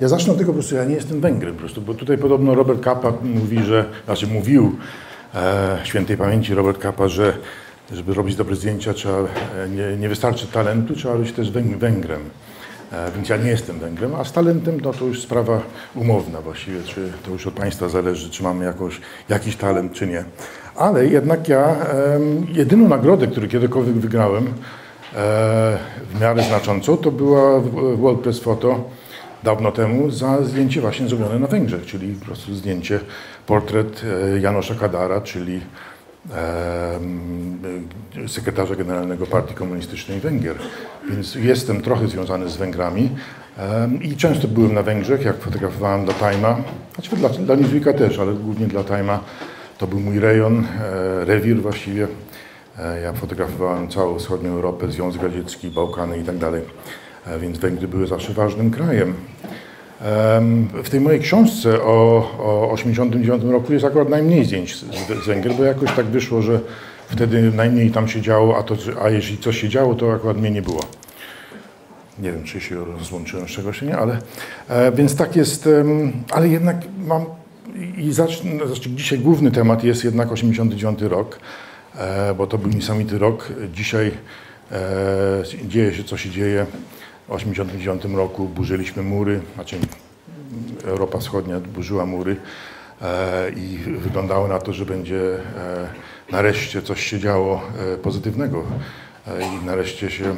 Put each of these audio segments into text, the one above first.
Ja zacznę od tego po prostu, ja nie jestem Węgrem po prostu, bo tutaj podobno Robert Capa mówi, że, znaczy mówił e, świętej pamięci Robert Capa, że żeby robić dobre zdjęcia, trzeba, e, nie, nie wystarczy talentu, trzeba być też Węgrem. E, więc ja nie jestem Węgrem, a z talentem no to już sprawa umowna właściwie, czy to już od Państwa zależy, czy mamy jakoś, jakiś talent, czy nie. Ale jednak ja jedyną nagrodę, którą kiedykolwiek wygrałem e, w miarę znaczącą, to była World Press Photo dawno temu za zdjęcie właśnie zrobione na Węgrzech, czyli po prostu zdjęcie, portret e, Janosza Kadara, czyli sekretarza generalnego Partii Komunistycznej Węgier. Więc jestem trochę związany z Węgrami i często byłem na Węgrzech, jak fotografowałem dla Time'a, znaczy dla, dla Newsweeka też, ale głównie dla Time'a. To był mój rejon, e, rewir właściwie. E, ja fotografowałem całą wschodnią Europę, Związek Radziecki, Bałkany i tak dalej, więc Węgry były zawsze ważnym krajem. W tej mojej książce o 1989 roku jest akurat najmniej zdjęć z Węgier, bo jakoś tak wyszło, że wtedy najmniej tam się działo, a, to, a jeśli coś się działo, to akurat mnie nie było. Nie wiem, czy się rozłączyłem z czegoś, nie, ale e, więc tak jest, ale jednak mam i zacznę, znaczy dzisiaj główny temat jest jednak 89 rok, e, bo to był niesamowity rok. Dzisiaj e, dzieje się, co się dzieje. W 1989 roku burzyliśmy mury, znaczy Europa Wschodnia burzyła mury e, i wyglądało na to, że będzie e, nareszcie coś się działo e, pozytywnego i nareszcie się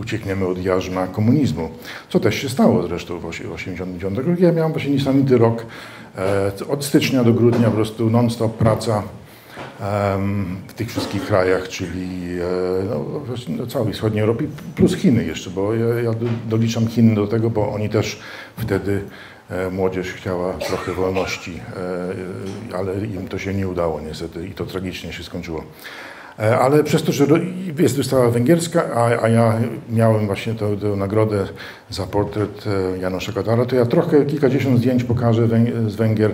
uciekniemy od jarzma komunizmu, co też się stało zresztą w 1989 roku. Ja miałem właśnie niesamowity rok, od stycznia do grudnia po prostu non-stop praca, w tych wszystkich krajach, czyli e, no, no, całej wschodniej Europie, plus Chiny jeszcze, bo ja, ja doliczam Chiny do tego, bo oni też wtedy e, młodzież chciała trochę wolności, e, ale im to się nie udało niestety i to tragicznie się skończyło. Ale przez to, że jest wystawa węgierska, a, a ja miałem właśnie tę, nagrodę za portret Janusza Katara, to ja trochę, kilkadziesiąt zdjęć pokażę z Węgier,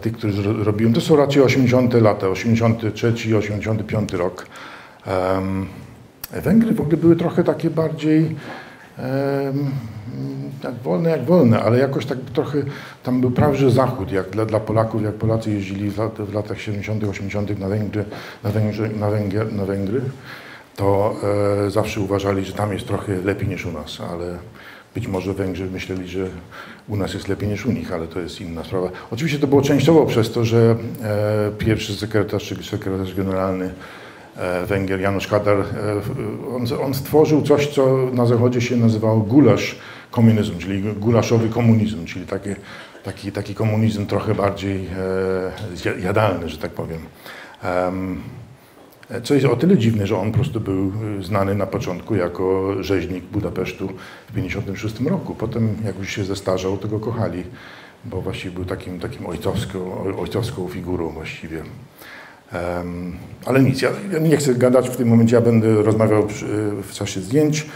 tych, którzy robiłem. To są raczej 80. lata, 83 i 85 rok. Węgry w ogóle były trochę takie bardziej tak wolne jak wolne, ale jakoś tak trochę tam był prawie zachód, jak dla, dla Polaków, jak Polacy jeździli w, lat, w latach 70., 80. na Węgry, na Węgry, na na Węgry to e, zawsze uważali, że tam jest trochę lepiej niż u nas, ale być może Węgrzy myśleli, że u nas jest lepiej niż u nich, ale to jest inna sprawa. Oczywiście to było częściowo przez to, że e, pierwszy sekretarz, czy sekretarz generalny e, Węgier, Janusz Kadar, e, on, on, stworzył coś, co na Zachodzie się nazywało gulasz komunizm, czyli gulaszowy komunizm, czyli taki, taki, taki komunizm trochę bardziej jadalny, że tak powiem. Co jest o tyle dziwne, że on po prostu był y, znany na początku jako rzeźnik Budapesztu w 1956 roku. Potem jak już się zestarzał, to go kochali, bo właściwie był takim, takim ojcowską, ojcowską figurą właściwie. Um, ale nic, ja, ja, nie chcę gadać w tym momencie, ja będę rozmawiał przy, w czasie zdjęć.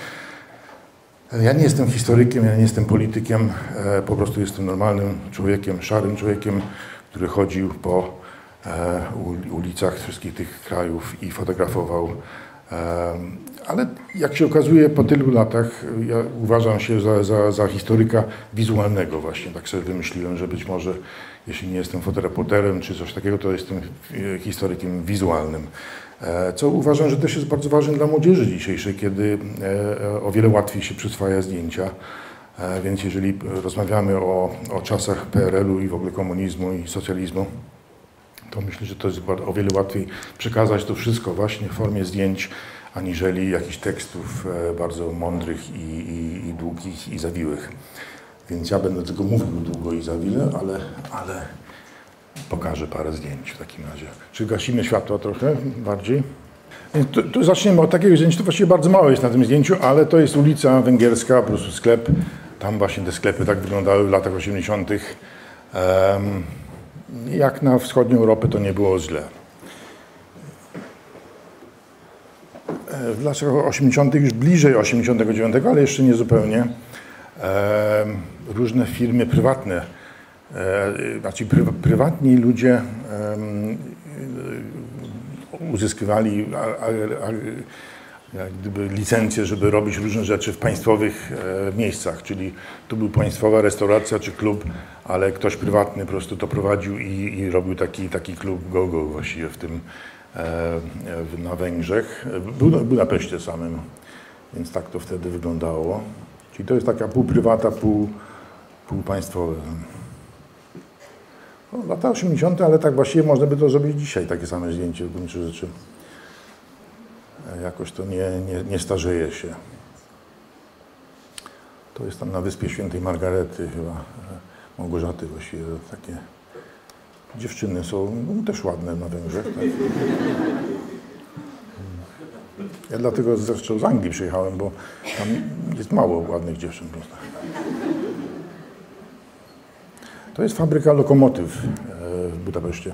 Ja nie jestem historykiem, ja nie jestem politykiem, e, po prostu jestem normalnym człowiekiem, szarym człowiekiem, który chodził po ulicach wszystkich tych krajów i fotografował. E, ale jak się okazuje po tylu latach, ja uważam się za, za, za historyka wizualnego właśnie. Tak sobie wymyśliłem, że być może jeśli nie jestem fotoreporterem czy coś takiego, to jestem historykiem wizualnym. E, co uważam, że też jest bardzo ważne dla młodzieży dzisiejszej, kiedy o wiele łatwiej się przyswaja zdjęcia. Więc jeżeli rozmawiamy o, o czasach PRL-u i w ogóle komunizmu i socjalizmu, to myślę, że to jest o wiele łatwiej przekazać to wszystko właśnie w formie zdjęć, aniżeli jakichś tekstów e, bardzo mądrych i, i, i długich i zawiłych. Więc ja będę tylko mówił długo i zawile, ale, ale pokażę parę zdjęć w takim razie. Czy gasimy światła trochę bardziej? Tu, tu zaczniemy od takiego zdjęcia, to właściwie bardzo mało jest na tym zdjęciu, ale to jest ulica węgierska, po prostu sklep. Tam właśnie te sklepy tak wyglądały w latach 80. Um, jak na wschodnią Europę to nie było źle. E, w latach 80. już bliżej 89, ale jeszcze nie zupełnie, e, różne firmy prywatne, e, znaczy prywatni ludzie uzyskiwali jak gdyby licencję, żeby robić różne rzeczy w państwowych e, miejscach, czyli tu był państwowa restauracja czy klub, ale ktoś prywatny po prostu to prowadził i, i robił taki, taki klub go-go właściwie w tym, e, na Węgrzech. Był w Budapeszcie samym, więc tak to wtedy wyglądało. Czyli to jest taka pół prywata, pół, pół państwowe. No, lata 80., ale tak właściwie można by to zrobić dzisiaj, takie same zdjęcie w gruncie rzeczy. Jakoś to nie, nie, nie starzeje się. To jest tam na Wyspie Świętej Margarety chyba, Małgorzaty właściwie, takie dziewczyny są no, też ładne na Węgrzech. Tak? Ja dlatego zresztą z Anglii przyjechałem, bo tam jest mało ładnych dziewczyn. To jest fabryka lokomotyw e, w Budapeszcie.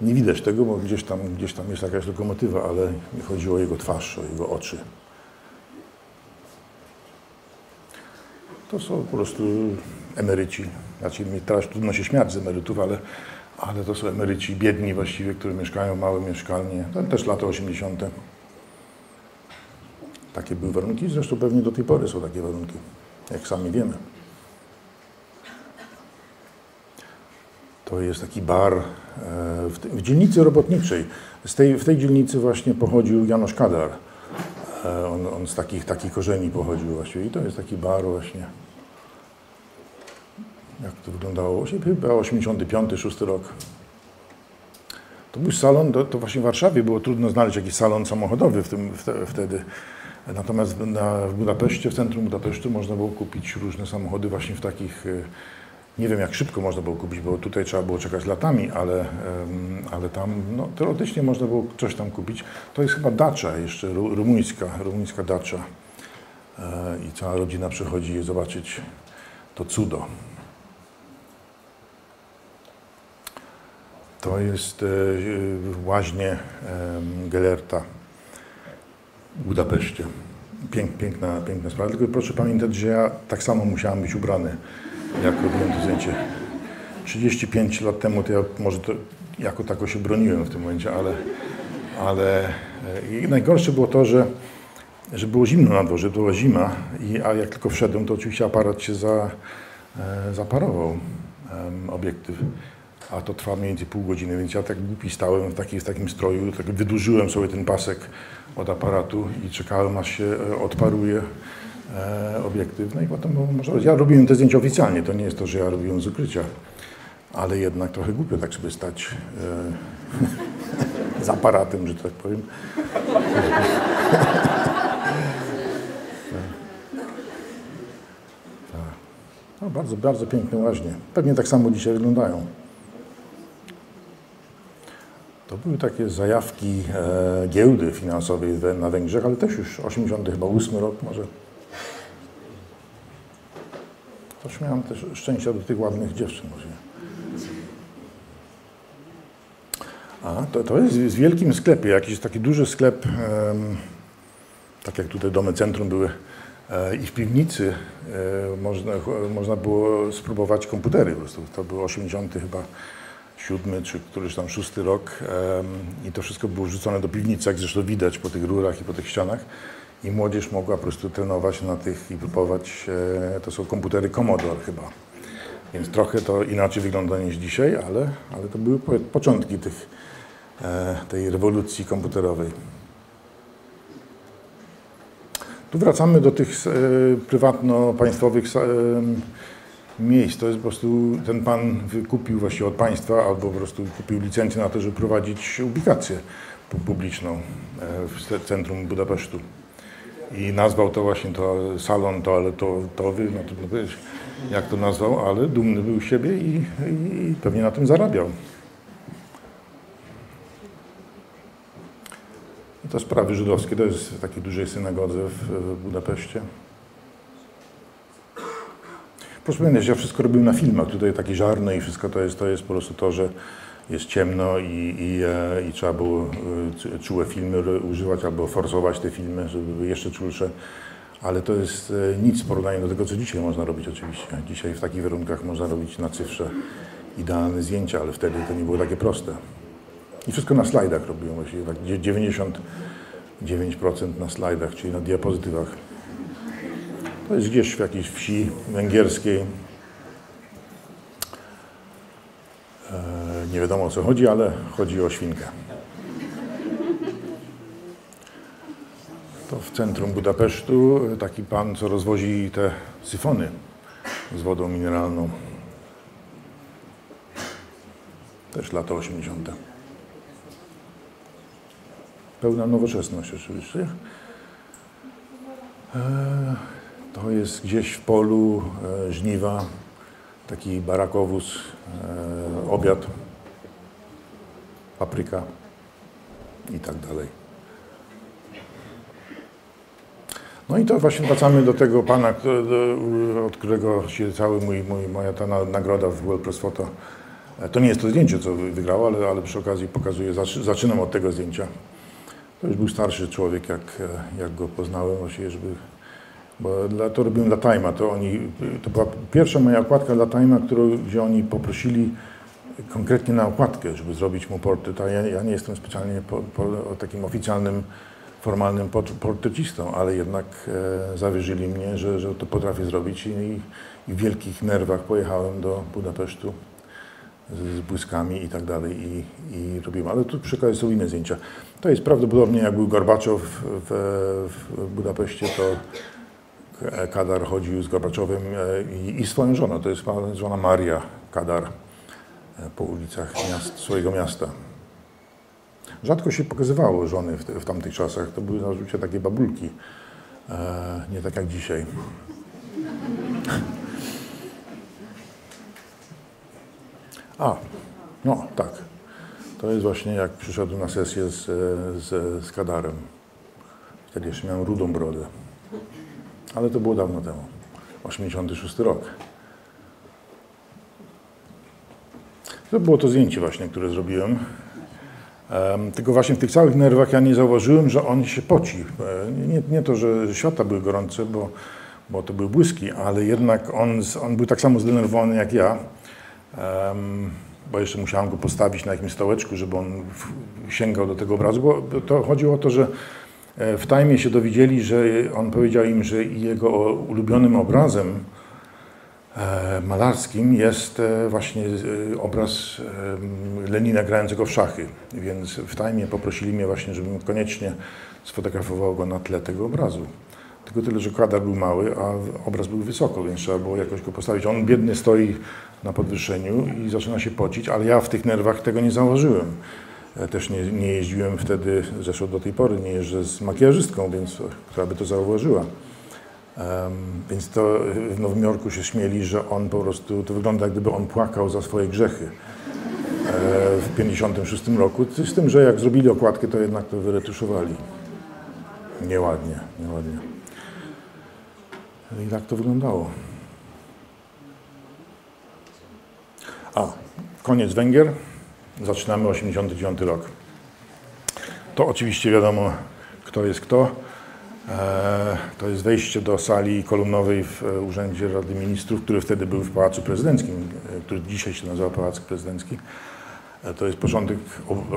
Nie widać tego, bo gdzieś tam, gdzieś tam jest jakaś lokomotywa, ale mi chodzi o jego twarz, o jego oczy. To są po prostu emeryci. Znaczy, teraz trudno się śmiać z emerytów, ale, ale to są emeryci biedni właściwie, którzy mieszkają małe mieszkalnie. To też lata 80. Takie były warunki, zresztą pewnie do tej pory są takie warunki, jak sami wiemy. To jest taki bar e, w, w dzielnicy robotniczej. Z tej, w tej dzielnicy właśnie pochodził Janusz Kadar. E, on, on, z takich, takich korzeni pochodził właściwie i to jest taki bar właśnie. Jak to wyglądało? Chyba 85, 6 rok. To był salon, to, to, właśnie w Warszawie było trudno znaleźć jakiś salon samochodowy w tym, wtedy. Natomiast na, w Budapeszcie, w centrum Budapesztu można było kupić różne samochody właśnie w takich, e, nie wiem jak szybko można było kupić, bo tutaj trzeba było czekać latami, ale, ale tam no, teoretycznie można było coś tam kupić. To jest chyba Dacia jeszcze, rumuńska, rumuńska Dacia. E, I cała rodzina przychodzi zobaczyć to cudo. To jest e, łaźnie Gelerta w Budapeszcie. Pięk, piękna, piękna sprawa. Tylko proszę pamiętać, że ja tak samo musiałem być ubrany, jak robiłem to zdjęcie. 35 lat temu to ja może to jako tako się broniłem w tym momencie, ale, ale i najgorsze było to, że, że było zimno na dworze, była zima, i, a jak tylko wszedłem, to oczywiście aparat się za, e, zaparował, um, obiektyw a to trwa mniej więcej pół godziny, więc ja tak głupi stałem w, taki, w takim stroju, tak wydłużyłem sobie ten pasek od aparatu i czekałem aż się e, odparuje e, obiektyw. No i potem może, ja robiłem te zdjęcia oficjalnie, to nie jest to, że ja robiłem z ukrycia, ale jednak trochę głupio tak sobie stać e, z aparatem, że tak powiem. No, bardzo, bardzo piękne łaźnie. Pewnie tak samo dzisiaj wyglądają. To były takie zajawki e, giełdy finansowej na Węgrzech, ale też już 88 rok może. Też miałem też szczęścia do tych ładnych dziewczyn. Może. A, to, to jest w wielkim sklepie, jakiś taki duży sklep, tak jak tutaj domy centrum były e, i w piwnicy e, można, można było spróbować komputery po prostu. To był 80 chyba siódmy czy któryś tam szósty rok i to wszystko było wrzucone do piwnicy, jak zresztą widać po tych rurach i po tych ścianach i młodzież mogła po prostu trenować na tych i próbować, e, to są komputery Commodore chyba. Więc trochę to inaczej wygląda niż dzisiaj, ale, ale to były początki tych, e, tej rewolucji komputerowej. Tu wracamy do tych e, prywatno-państwowych miejsc. To jest po prostu, ten pan wykupił właściwie od państwa albo po prostu kupił licencję na to, żeby prowadzić ubikację publiczną w centrum Budapesztu. I nazwał to właśnie to salon toaletowy, no powiedzieć jak to nazwał, ale dumny był z siebie i, i pewnie na tym zarabiał. I to sprawy żydowskie, to jest w takiej dużej synagodze w Budapeszcie. Proszę pamiętać, ja wszystko robiłem na filmach, tutaj takie żarne i wszystko to jest, to jest po prostu to, że jest ciemno i, i, e, i trzeba było e, czułe filmy używać albo forsować te filmy, żeby były jeszcze czulsze. Ale to jest e, nic w porównaniu do tego, co dzisiaj można robić oczywiście. Dzisiaj w takich warunkach można robić na cyfrze idealne zdjęcia, ale wtedy to nie było takie proste. I wszystko na slajdach robiłem właściwie, tak 90 9% na slajdach, czyli na diapozytywach. To jest gdzieś w jakiejś wsi węgierskiej. Nie wiadomo o co chodzi, ale chodzi o świnkę. To w centrum Budapesztu taki pan, co rozwozi te syfony z wodą mineralną. Też lata 80. Pełna nowoczesność oczywiście. E, to jest gdzieś w polu e, żniwa, taki barakowóz, e, obiad, papryka i tak dalej. No i to właśnie wracamy do tego pana, od którego się cały mój, mój, moja ta nagroda w World Press Photo. E, to nie jest to zdjęcie, co wygrało, ale, ale przy okazji pokazuję, zaczynam od tego zdjęcia. To już był starszy człowiek, jak, e, jak go poznałem, żeby, bo dla, to robiłem dla Time'a, to oni, to była pierwsza moja okładka dla Time'a, którą, gdzie oni poprosili konkretnie na okładkę, żeby zrobić mu portret, a ja, ja nie jestem specjalnie po, po, takim oficjalnym formalnym portrecistą, ale jednak e, mnie, że, że to potrafię zrobić i, i w wielkich nerwach pojechałem do Budapesztu z, z błyskami i tak dalej i, i robiłem. Ale tu przy są inne zdjęcia. To jest prawdopodobnie jak był Gorbaczow w, w Budapeszcie, to Kadar chodził z Gorbaczowem e, i, i swoją żoną, to jest żona Maria Kadar po ulicach miast, swojego miasta. Rzadko się pokazywało żony w, w tamtych czasach. To były zazwyczaj takie babulki. E, nie tak jak dzisiaj. A, no tak. To jest właśnie jak przyszedłem na sesję z, z, z Kadarem. Wtedy jeszcze miałem rudą brodę. Ale to było dawno temu. 86 rok. To było to zdjęcie właśnie, które zrobiłem. Tylko właśnie w tych całych nerwach ja nie zauważyłem, że on się poci. E, nie, nie to, że świata były gorące, bo, bo to były błyski, ale jednak on, on był tak samo zdenerwowany jak ja, bo jeszcze musiałem go postawić na jakimś stołeczku, żeby on sięgał do tego obrazu, bo to chodziło o to, że e, w Tajmie się dowiedzieli, że on powiedział im, że jego ulubionym obrazem malarskim jest e, właśnie e, obraz Lenina grającego w szachy. Więc w Tajmie poprosili mnie właśnie, żebym koniecznie sfotografował go na tle tego obrazu. Tylko tyle, że kadar był mały, a obraz był wysoko, więc trzeba było jakoś go postawić. On biedny stoi na podwyższeniu i zaczyna się pocić, ale ja w tych nerwach tego nie zauważyłem. Też nie, nie jeździłem wtedy, zresztą do tej pory nie jeżdżę z makijażystką, więc która by to zauważyła. Więc to w Nowym Jorku się śmieli, że on po prostu, to wygląda gdyby on płakał za swoje grzechy e, w 56 roku. Z tym, że jak zrobili okładkę, to jednak to wyretuszowali. Nieładnie, nieładnie. I tak to wyglądało. A, koniec Węgier. Zaczynamy 89 rok. To oczywiście wiadomo, kto jest kto. E, to jest wejście do sali kolumnowej w e, Urzędzie Rady Ministrów, który wtedy był w Pałacu Prezydenckim, e, który dzisiaj się nazywa Pałac Prezydencki. To jest początek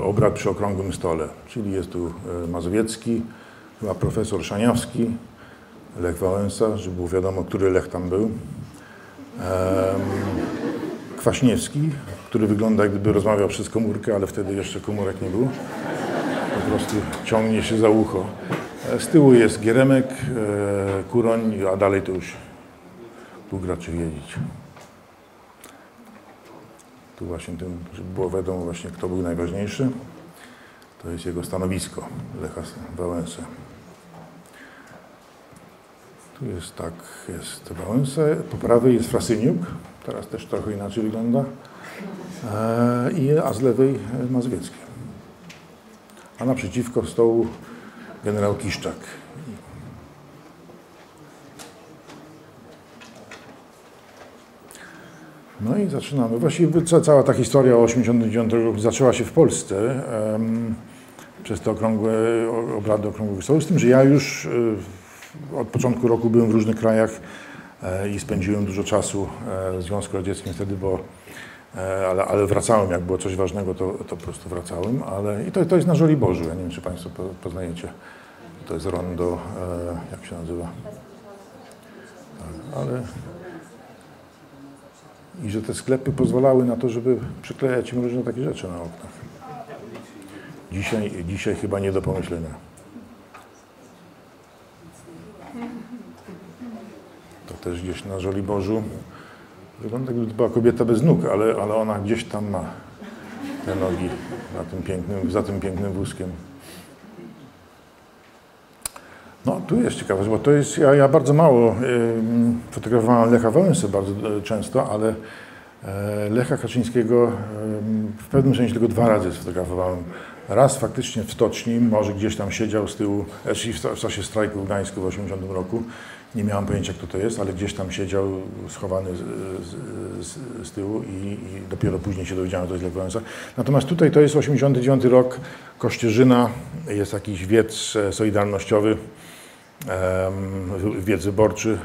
obrad przy okrągłym stole, czyli jest tu Mazowiecki, chyba profesor Szaniawski, Lech Wałęsa, żeby było wiadomo, który Lech tam był. Kwaśniewski, który wygląda jak gdyby rozmawiał przez komórkę, ale wtedy jeszcze komórek nie było. Po prostu ciągnie się za ucho. Z tyłu jest Gieremek, e, Kuroń, a dalej to już tu graczy wiedzieć. Tu właśnie tym, żeby było wiadomo właśnie kto był najważniejszy, to jest jego stanowisko Lecha Wałęsy. Tu jest tak, jest Wałęsa, po prawej jest Frasyniuk, teraz też trochę inaczej wygląda, e, a z lewej Mazowiecki. A naprzeciwko stołu generał Kiszczak. No i zaczynamy. Właściwie cała ta historia o 89 roku zaczęła się w Polsce um, przez te okrągłe obrady okrągłych stołów, z tym, że ja już e, od początku roku byłem w różnych krajach e, i spędziłem dużo czasu e, w Związku Radzieckim wtedy, bo ale, ale, wracałem, jak było coś ważnego, to, to po prostu wracałem, ale i to, to jest na Żoliborzu, ja nie wiem, czy Państwo poznajecie To jest rondo, e, jak się nazywa? Tak, ale i że te sklepy pozwalały na to, żeby przyklejać im różne takie rzeczy na oknach. Dzisiaj, dzisiaj chyba nie do pomyślenia. To też gdzieś na Żoliborzu wygląda jakby to była kobieta bez nóg, ale, ale ona gdzieś tam ma te nogi na tym pięknym, za tym pięknym wózkiem. No, tu jest ciekawe, bo to jest, ja, ja bardzo mało y, fotografowałem Lecha Wałęsy bardzo y, często, ale y, Lecha Kaczyńskiego w pewnym sensie tylko dwa razy sfotografowałem. Raz faktycznie w stoczni, może gdzieś tam siedział z tyłu, w czasie strajku w Gdańsku w 80 roku. Nie miałem pojęcia, kto to jest, ale gdzieś tam siedział schowany z, z, z tyłu i, i, dopiero później się dowiedziałem, że to jest Lech Wałęsa. Natomiast tutaj to jest 89 rok, Kościerzyna, jest jakiś wiec solidarnościowy, wiec wyborczy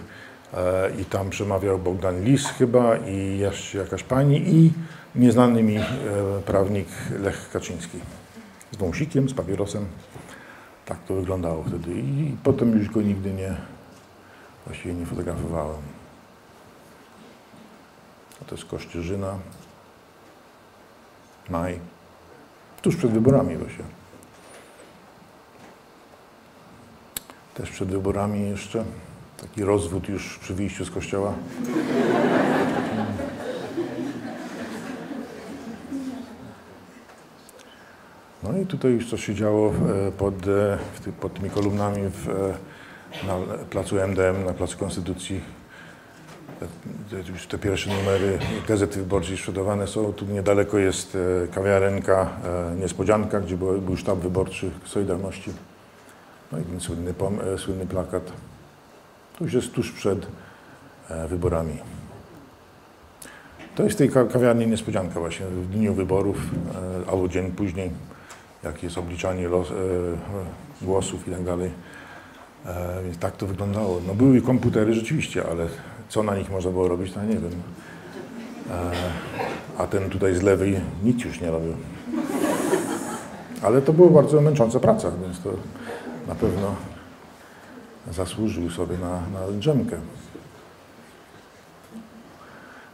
e, i tam przemawiał Bogdan Lis chyba i jeszcze jakaś pani i nieznany mi e, prawnik Lech Kaczyński z wąsikiem, z papierosem. Tak to wyglądało wtedy i potem już go nigdy nie, właściwie nie fotografowałem. A to jest Kościerzyna, maj, tuż przed wyborami właśnie. Też przed wyborami jeszcze, taki rozwód już przy wyjściu z kościoła. No i tutaj już coś się działo pod, e, pod tymi kolumnami w, e, na placu MDM, na placu Konstytucji. Już te pierwsze numery Gazety Wyborczej sprzedawane są. Tu niedaleko jest kawiarenka Niespodzianka, gdzie był, był sztab wyborczy Solidarności. No i ten słynny, słynny plakat. To już jest tuż przed wyborami. To jest tej kawiarni niespodzianka właśnie, w dniu wyborów albo dzień później jak jest obliczanie los, e, głosów i tak dalej. E, więc tak to wyglądało. No były komputery rzeczywiście, ale co na nich można było robić, to nie wiem. E, a ten tutaj z lewej nic już nie robił. Ale to była bardzo męcząca praca, więc to na pewno zasłużył sobie na, na drzemkę.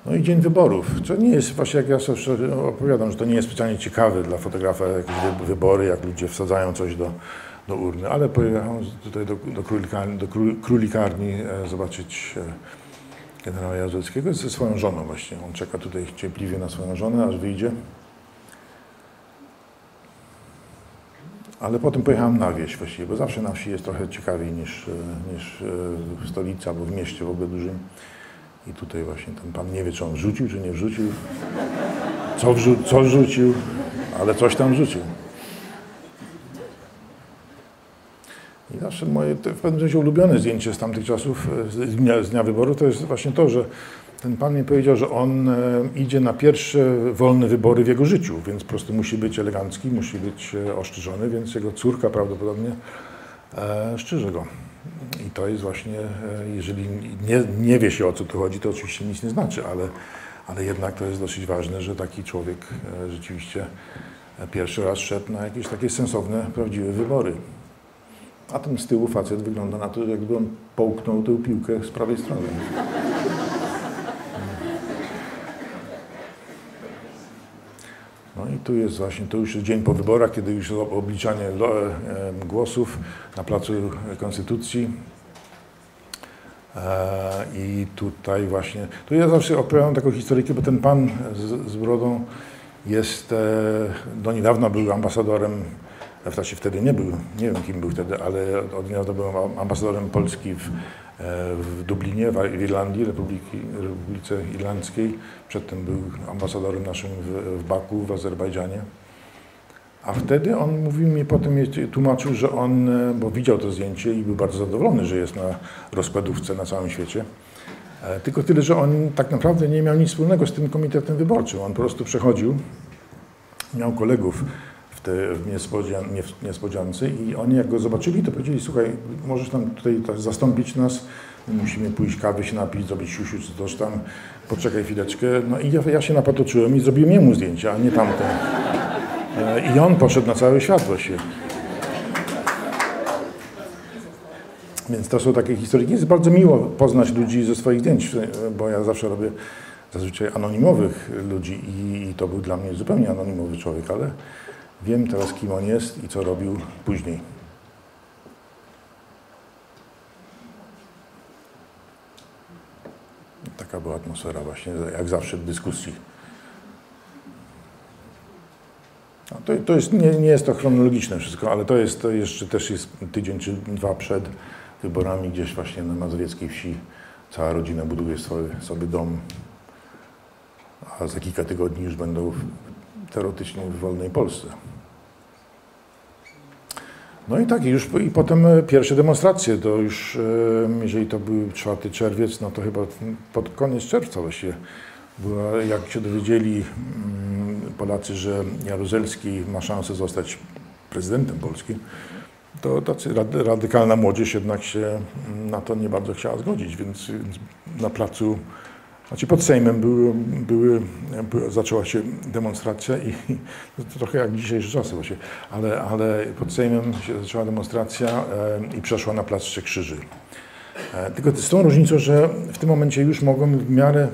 No i dzień wyborów, co nie jest, właśnie jak ja sobie opowiadam, że to nie jest specjalnie ciekawe dla fotografa jakieś wybory, jak ludzie wsadzają coś do, do urny, ale pojechałem tutaj do, do, królikarni, do królikarni e, zobaczyć e, generała Jaruzelskiego ze swoją żoną właśnie. On czeka tutaj cierpliwie na swoją żonę, aż wyjdzie. Ale potem pojechałem na wieś właściwie, bo zawsze na wsi jest trochę ciekawiej niż, e, niż w stolicy albo w mieście w ogóle dużym. I tutaj właśnie ten pan nie wie, czy on wrzucił, czy nie wrzucił, co, wrzu co wrzucił, ale coś tam wrzucił. I zawsze moje w pewnym sensie ulubione zdjęcie z tamtych czasów, z dnia, z dnia wyboru, to jest właśnie to, że ten pan mi powiedział, że on e, idzie na pierwsze wolne wybory w jego życiu, więc po prostu musi być elegancki, musi być e, oszczyżony, więc jego córka prawdopodobnie e, szczyże go. I to jest właśnie, e, jeżeli nie, nie wie się o co tu chodzi, to oczywiście nic nie znaczy, ale, ale jednak to jest dosyć ważne, że taki człowiek e, rzeczywiście pierwszy raz szedł na jakieś takie sensowne, prawdziwe wybory. A ten z tyłu facet wygląda na to, jakby on połknął tę piłkę z prawej strony. No i tu jest właśnie, to już dzień po wyborach, kiedy już jest obliczanie głosów na Placu Konstytucji. E, I tutaj właśnie, tu ja zawsze opowiadam taką historykę, bo ten pan z, z brodą jest, e, do niedawna był ambasadorem, sensie wtedy nie był, nie wiem kim był wtedy, ale od niedawna był ambasadorem Polski w w Dublinie, w Irlandii, Republiki, Republice Irlandzkiej. Przedtem był ambasadorem naszym w, w Baku, w Azerbejdżanie. A wtedy on mówił mi, potem tłumaczył, że on, bo widział to zdjęcie i był bardzo zadowolony, że jest na rozkładówce na całym świecie. E, tylko tyle, że on tak naprawdę nie miał nic wspólnego z tym komitetem wyborczym. On po prostu przechodził, miał kolegów w, te, niespodzian, niespodziance i oni jak go zobaczyli, to powiedzieli, słuchaj, możesz nam tutaj zastąpić nas, musimy pójść kawy się napić, zrobić siusiu czy coś tam, poczekaj chwileczkę. No i ja, ja się napatoczyłem i zrobiłem jemu zdjęcia, a nie tamte. E, I on poszedł na cały świat właśnie. Więc to są takie historyki. Jest bardzo miło poznać ludzi ze swoich zdjęć, bo ja zawsze robię zazwyczaj anonimowych ludzi i to był dla mnie zupełnie anonimowy człowiek, ale wiem teraz, kim on jest i co robił później. Taka była atmosfera właśnie, jak zawsze w dyskusji. No to, to jest, nie, nie jest to chronologiczne wszystko, ale to jest to jeszcze też jest tydzień czy dwa przed wyborami gdzieś właśnie na mazowieckiej wsi. Cała rodzina buduje swój, sobie dom, a za kilka tygodni już będą teoretycznie w wolnej Polsce. No i tak, i już i potem pierwsze demonstracje, to już, jeżeli to był 4 czerwiec, no to chyba pod koniec czerwca właściwie, była, jak się dowiedzieli Polacy, że Jaruzelski ma szansę zostać prezydentem Polski, to tacy radykalna młodzież jednak się na to nie bardzo chciała zgodzić, więc na placu, znaczy pod Sejmem były, były, zaczęła się demonstracja i to trochę jak dzisiejsze czasy właśnie, ale, ale pod Sejmem się zaczęła demonstracja e, i przeszła na plac Trzech Krzyży. E, tylko z tą różnicą, że w tym momencie już mogą w miarę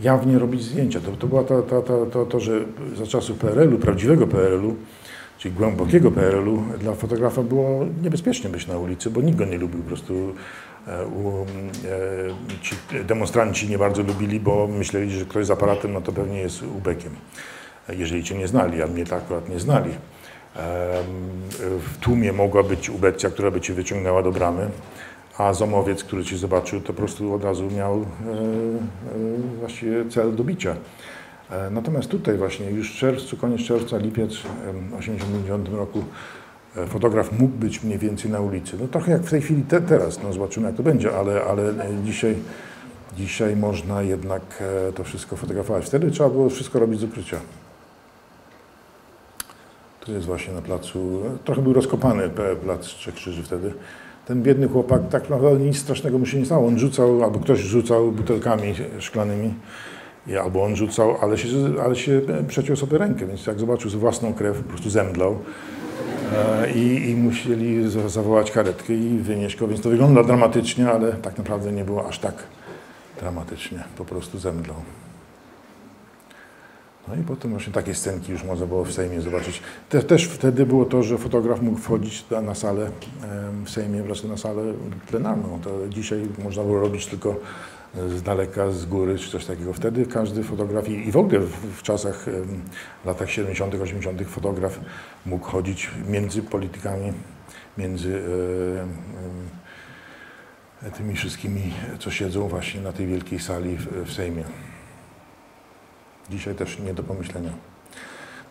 jawnie robić zdjęcia. To, to była ta, ta, ta, to, to, że za czasów PRL-u, prawdziwego PRL-u, czyli głębokiego PRL-u, dla fotografa było niebezpiecznie być na ulicy, bo nikt go nie lubił. Po prostu ci demonstranci nie bardzo lubili, bo myśleli, że ktoś z aparatem, no to pewnie jest ubekiem, jeżeli cię nie znali, a mnie tak akurat nie znali. E, w tłumie mogła być ubecja, która by cię wyciągnęła do bramy a zomowiec, który cię zobaczył, to po prostu od razu miał e, e, właściwie cel do bicia. E, natomiast tutaj właśnie już w czerwcu, koniec czerwca, lipiec w 1989 roku e, fotograf mógł być mniej więcej na ulicy. No trochę jak w tej chwili te, teraz, no zobaczymy jak to będzie, ale, ale e, dzisiaj, dzisiaj można jednak e, to wszystko fotografować. Wtedy trzeba było wszystko robić z ukrycia. Tu jest właśnie na placu, trochę był rozkopany plac Trzech Krzyży wtedy ten biedny chłopak, tak naprawdę nic strasznego mu się nie stało. On rzucał, albo ktoś rzucał butelkami szklanymi, albo on rzucał, ale się, ale się przeciął sobie rękę, więc jak zobaczył własną krew, po prostu zemdlał. E, I, I, musieli zawołać karetkę i wynieść go, więc to wygląda dramatycznie, ale tak naprawdę nie było aż tak dramatycznie. Po prostu zemdlał. No i potem właśnie takie scenki już można było w Sejmie zobaczyć. Te, też wtedy było to, że fotograf mógł wchodzić na salę w Sejmie, wreszcie na salę plenarną. To dzisiaj można było robić tylko z daleka, z góry, czy coś takiego. Wtedy każdy fotograf i w ogóle w, czasach, w latach 70., 80., fotograf mógł chodzić między politykami, między e, e, tymi wszystkimi, co siedzą właśnie na tej wielkiej sali w, w Sejmie. Dzisiaj też nie do pomyślenia.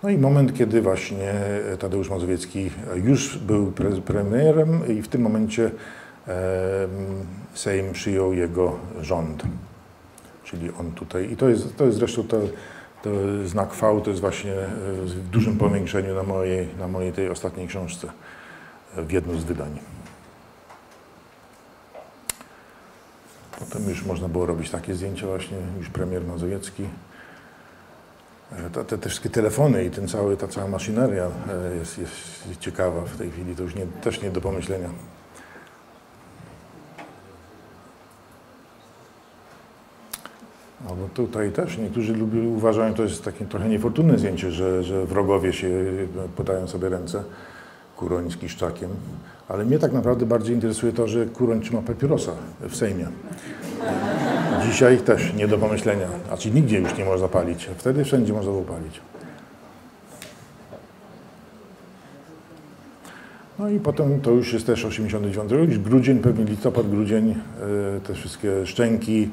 No i moment, kiedy właśnie Tadeusz Mazowiecki już był pre premierem i w tym momencie Sejm przyjął jego rząd. Czyli on tutaj, i to jest, to jest zresztą to, to znak V, to jest właśnie w dużym powiększeniu na mojej, na mojej tej ostatniej książce, w jednym z wydań. Potem już można było robić takie zdjęcia właśnie, już premier Mazowiecki. E, te, te, wszystkie telefony i ten cały, ta cała maszyneria e, jest, jest ciekawa w tej chwili, to już nie, też nie do pomyślenia. No bo tutaj też niektórzy lubią, uważają, to jest takie trochę niefortunne zdjęcie, że, że wrogowie się podają sobie ręce, Kuroń z Kiszczakiem, ale mnie tak naprawdę bardziej interesuje to, że Kuroń trzyma papierosa w Sejmie. Dzisiaj też nie do pomyślenia. Znaczy nigdzie już nie można palić. Wtedy wszędzie można było palić. No i potem to już jest też 89 rok, grudzień, pewnie listopad, grudzień, e, te wszystkie szczęki,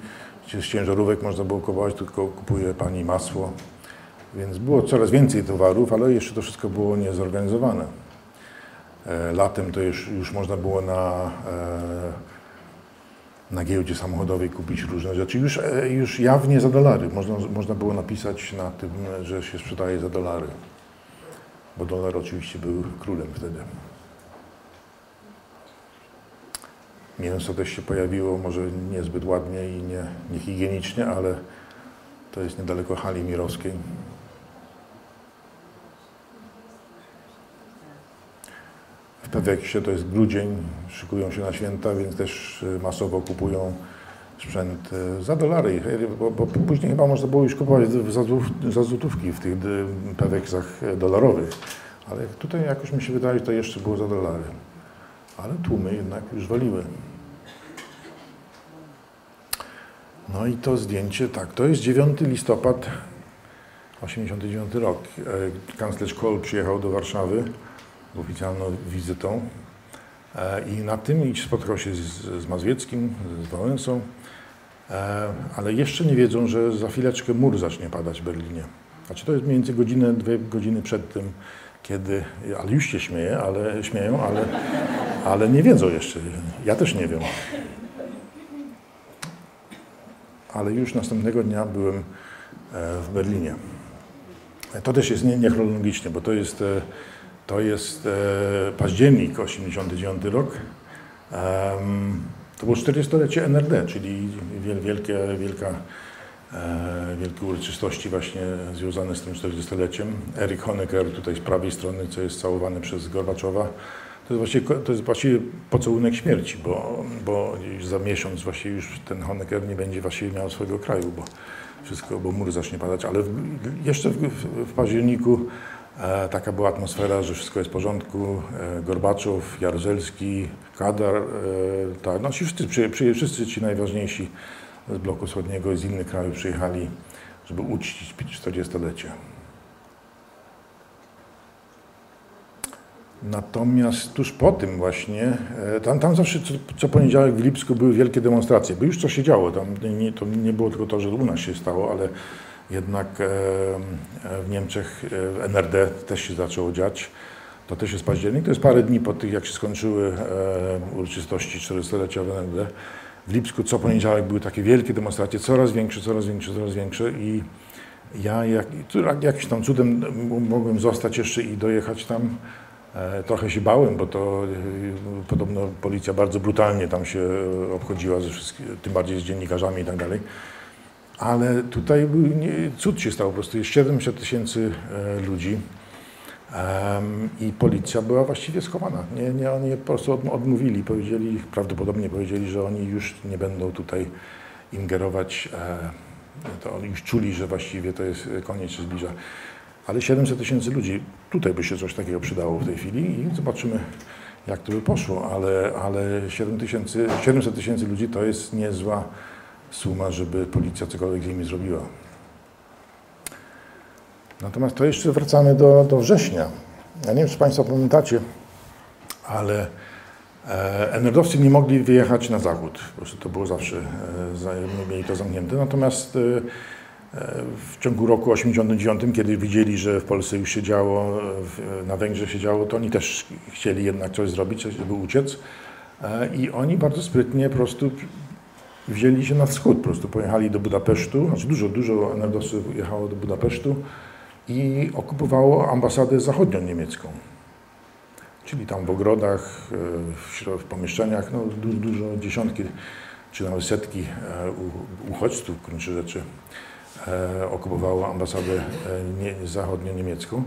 z ciężarówek można było kupować, tylko kupuje pani masło. Więc było coraz więcej towarów, ale jeszcze to wszystko było niezorganizowane. E, latem to już, już można było na e, na giełdzie samochodowej kupić różne rzeczy. Już, e, już jawnie za dolary. Można, można było napisać na tym, że się sprzedaje za dolary. Bo dolar oczywiście był królem wtedy. Mięso też się pojawiło, może niezbyt ładnie i nie, niehigienicznie, ale to jest niedaleko hali mirowskiej. W Peweksie to jest grudzień, szykują się na święta, więc też e, masowo kupują sprzęt e, za dolary, bo, bo później chyba można było już kupować za, za złotówki w tych e, Peweksach dolarowych, ale tutaj jakoś mi się wydaje, że to jeszcze było za dolary. Ale tłumy jednak już waliły. No i to zdjęcie, tak, to jest 9 listopad 89 rok. Kanclerz Kohl przyjechał do Warszawy oficjalną wizytą e, i na tym spotkał się z, z Mazwieckim, z Wałęsą, e, ale jeszcze nie wiedzą, że za chwileczkę mur zacznie padać w Berlinie. Znaczy to jest mniej więcej godzinę, dwie godziny przed tym, kiedy, ale już się śmieje, ale, śmieją, ale, ale nie wiedzą jeszcze. Ja też nie wiem. Ale już następnego dnia byłem e, w Berlinie. To też jest niechronologicznie, bo to jest to jest e, październik 89 rok. to było 40-lecie NRD, czyli wielkie, wielka, e, wielkie uroczystości właśnie związane z tym 40-leciem. Erik Honecker tutaj z prawej strony, co jest całowany przez Gorbaczowa. To jest właściwie, to jest właściwie pocałunek śmierci, bo, bo za miesiąc właściwie już ten Honecker nie będzie właściwie miał swojego kraju, bo wszystko, bo mur zacznie padać, ale w, jeszcze w, w, październiku E, taka była atmosfera, że wszystko jest w porządku. E, Gorbaczow, Jaruzelski, Kadar, e, tak, no wszyscy, przy, przy, wszyscy ci najważniejsi z bloku wschodniego i z innych krajów przyjechali, żeby uczcić 40-lecie. Natomiast tuż po tym właśnie, tam, tam zawsze co, co, poniedziałek w Lipsku były wielkie demonstracje, bo już co się działo, tam nie, to nie było tylko to, że u nas się stało, ale jednak e, e, w Niemczech, e, w NRD też się zaczęło dziać. To też jest październik, to jest parę dni po tych, jak się skończyły uroczystości 40-lecia w NRD. W Lipsku co poniedziałek były takie wielkie demonstracje, coraz większe, coraz większe, coraz większe i ja jak, jakimś tam cudem mogłem zostać jeszcze i dojechać tam. Trochę się bałem, bo to podobno policja bardzo brutalnie tam się obchodziła, ze tym bardziej z dziennikarzami i tak dalej. Ale tutaj cud się stał, po prostu jest 700 tysięcy e, ludzi i policja była właściwie schowana. Nie, nie, oni po prostu odmówili, powiedzieli, prawdopodobnie powiedzieli, że oni już nie będą tutaj ingerować. E, to oni już czuli, że właściwie to jest koniec się zbliża. Ale 700 tysięcy ludzi, tutaj by się coś takiego przydało w tej chwili i zobaczymy, jak to by poszło, ale, ale 7 tysięcy, 700 tysięcy ludzi to jest niezła suma, żeby policja cokolwiek z nimi zrobiła. Natomiast to jeszcze wracamy do, do września. Ja nie wiem, czy Państwo pamiętacie, ale e, NRD-owcy nie mogli wyjechać na zachód. Po prostu to było zawsze, e, mieli to zamknięte. Natomiast e w ciągu roku 89, kiedy widzieli, że w Polsce już się działo, na Węgrzech się działo, to oni też chcieli jednak coś zrobić, żeby uciec. E, I oni bardzo sprytnie po prostu wzięli się na wschód, po prostu pojechali do Budapesztu, znaczy dużo, dużo NRD-owców jechało do Budapesztu i okupowało ambasadę zachodnią niemiecką. Czyli tam w ogrodach, e, w, pomieszczeniach, no dużo, dziesiątki czy nawet setki e, uchodźców, w gruncie rzeczy, okupowało ambasadę zachodnio-niemiecką,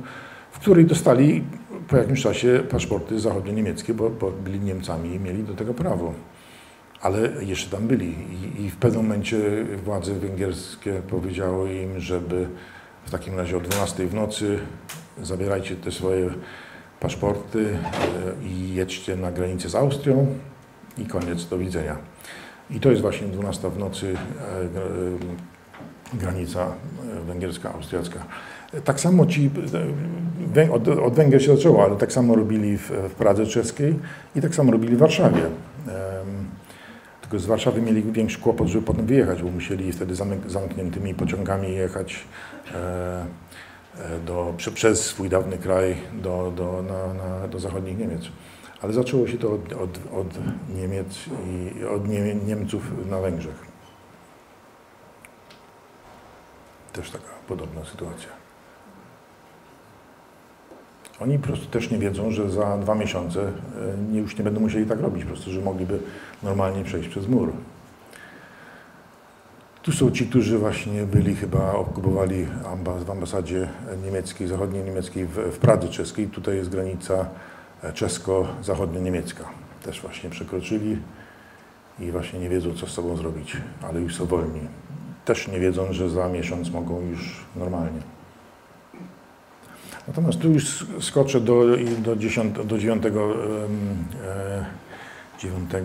w której dostali po jakimś czasie paszporty zachodnio-niemieckie, bo, bo byli Niemcami i mieli do tego prawo ale jeszcze tam byli I, i w pewnym momencie władze węgierskie powiedziały im, żeby w takim razie o 12 w nocy zabierajcie te swoje paszporty e, i jedźcie na granicę z Austrią i koniec, do widzenia. I to jest właśnie 12 w nocy e, e, granica węgierska, austriacka. Tak samo ci, od, od Węgier się zaczęło, ale tak samo robili w, w Pradze czeskiej i tak samo robili w Warszawie. Tylko z Warszawy mieli większy kłopot, żeby potem wyjechać, bo musieli wtedy zamkniętymi pociągami jechać e, e, do, przez swój dawny kraj do, do, na, na, do zachodnich Niemiec. Ale zaczęło się to od, od, od Niemiec i od Nie Niemców na Węgrzech. Też taka podobna sytuacja. Oni po prostu też nie wiedzą, że za dwa miesiące e, już nie będą musieli tak robić, po prostu, że mogliby normalnie przejść przez mur. Tu są ci, którzy właśnie byli chyba, okupowali ambas w ambasadzie niemieckiej, zachodniej niemieckiej w, w Pradze czeskiej. Tutaj jest granica e, czesko-zachodnio-niemiecka. Też właśnie przekroczyli i właśnie nie wiedzą, co z sobą zrobić, ale już są wolni. Też nie wiedzą, że za miesiąc mogą już normalnie. Natomiast tu już skoczę do, do, 10, do 9, e, 9 e,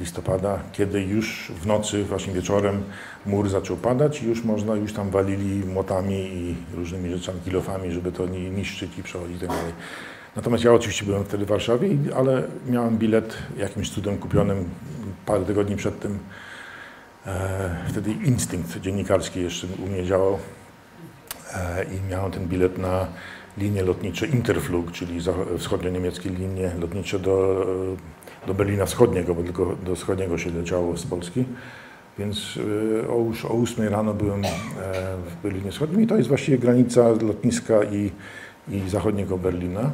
listopada, kiedy już w nocy, właśnie wieczorem mur zaczął padać i już można, już tam walili młotami i różnymi rzeczami, kilofami, żeby to niszczyć i przechodzić i tak dalej. Natomiast ja oczywiście byłem wtedy w Warszawie, ale miałem bilet jakimś cudem kupionym parę tygodni przed tym. E, wtedy instynkt dziennikarski jeszcze u mnie działał e, i miałem ten bilet na linie lotnicze Interflug, czyli wschodnio-niemieckie linie lotnicze do, do Berlina Wschodniego, bo tylko do wschodniego się leciało z Polski. Więc e, o, już o 8 rano byłem w Berlinie Wschodnim i to jest właściwie granica lotniska i, i zachodniego Berlina.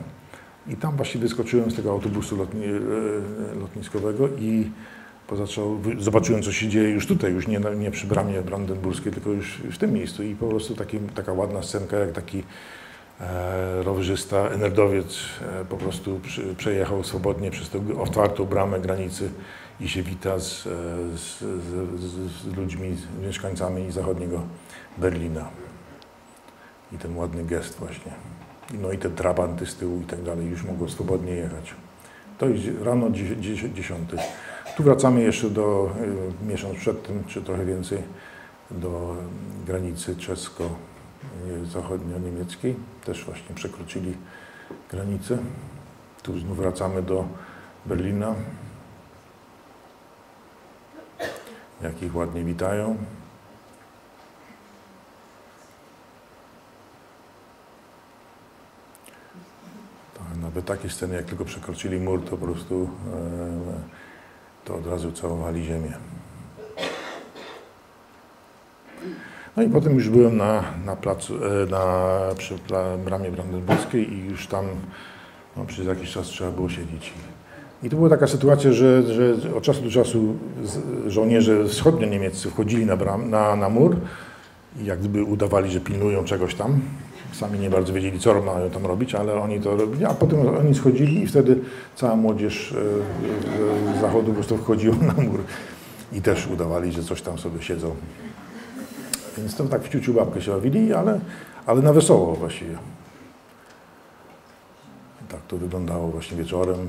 I tam właśnie wyskoczyłem z tego autobusu lotni, e, lotniskowego i pozaczął, zobaczyłem, co się dzieje już tutaj, już nie, nie przy bramie brandenburskiej, tylko już w tym miejscu. I po prostu taki, taka ładna scenka, jak taki e, rowerzysta, enerdowiec e, po prostu przy, przejechał swobodnie przez tę otwartą bramę granicy i się wita z, e, z, z, z ludźmi, z mieszkańcami zachodniego Berlina. I ten ładny gest właśnie no i te trabanty z tyłu i tak dalej już mogą swobodnie jechać. To jest rano 10. Tu wracamy jeszcze do, y, miesiąc przed tym, czy trochę więcej, do granicy czesko-zachodnio-niemieckiej. Też właśnie przekroczyli granicę. Tu znów wracamy do Berlina. Jak ich ładnie witają. Nawet takie sceny, jak tylko przekroczyli mur, to po prostu e, to od razu całowali ziemię. No i potem już byłem na, na placu, e, na, przy bramie brandenburskiej i już tam no, przez jakiś czas trzeba było siedzieć. I to była taka sytuacja, że, że od czasu do czasu żołnierze wschodnio-niemieccy wchodzili na, bram, na, na mur i jak gdyby udawali, że pilnują czegoś tam sami nie bardzo wiedzieli, co mają tam robić, ale oni to robili, a potem oni schodzili i wtedy cała młodzież e, z zachodu po prostu wchodziła na mur i też udawali, że coś tam sobie siedzą. Więc to tak w ciuciu babkę się bawili, ale, ale na wesoło właściwie. Tak to wyglądało właśnie wieczorem.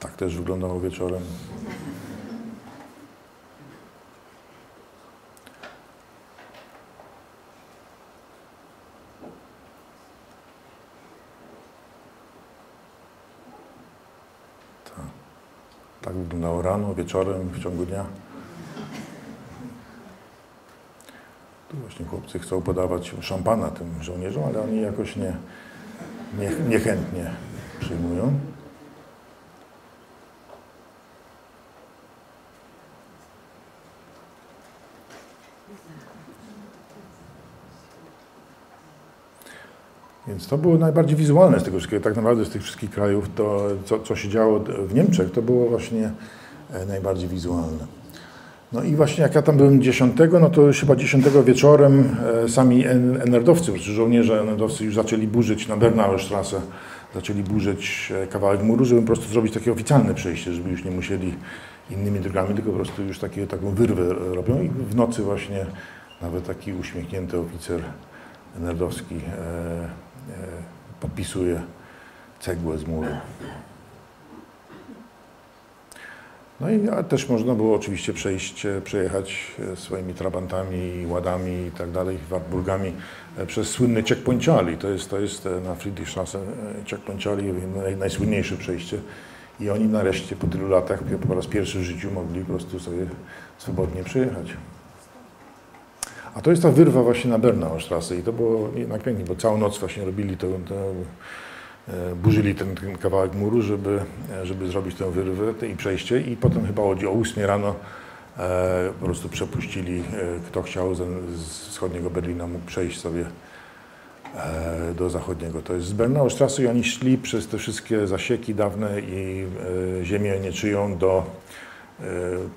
Tak też wyglądało wieczorem. Wyglądało rano, wieczorem, w ciągu dnia. Tu właśnie chłopcy chcą podawać szampana tym żołnierzom, ale oni jakoś nie, nie, niechętnie przyjmują. Więc to było najbardziej wizualne z tego wszystkiego. Tak naprawdę z tych wszystkich krajów, to co, co się działo w Niemczech, to było właśnie e, najbardziej wizualne. No i właśnie jak ja tam byłem 10, no to chyba 10 wieczorem e, sami enerdowcy, żołnierze enerdowcy już zaczęli burzyć na Bernauer Straße, zaczęli burzyć e, kawałek muru, żeby po prostu zrobić takie oficjalne przejście, żeby już nie musieli innymi drogami, tylko po prostu już takie, taką wyrwę robią i w nocy właśnie nawet taki uśmiechnięty oficer enerdowski E, podpisuje cegłę z muru. No i też można było oczywiście przejść, e, przejechać e, swoimi trabantami, ładami i tak dalej, Wartburgami przez słynny checkpoint Charlie. To jest, to jest na Friedrichstraße checkpoint Charlie, naj, najsłynniejsze przejście. I oni nareszcie po tylu latach po raz pierwszy w życiu mogli po prostu sobie swobodnie przejechać. A to jest ta wyrwa właśnie na Bernaustrasse i to było jednak pięknie, bo całą noc właśnie robili to, to e, burzyli ten, ten, kawałek muru, żeby, żeby zrobić tę wyrwę i przejście i potem chyba o 8 rano e, po prostu przepuścili, e, kto chciał z, z wschodniego Berlina mógł przejść sobie e, do zachodniego. To jest z Bernaustrasse i oni szli przez te wszystkie zasieki dawne i e, ziemię nieczyją do E,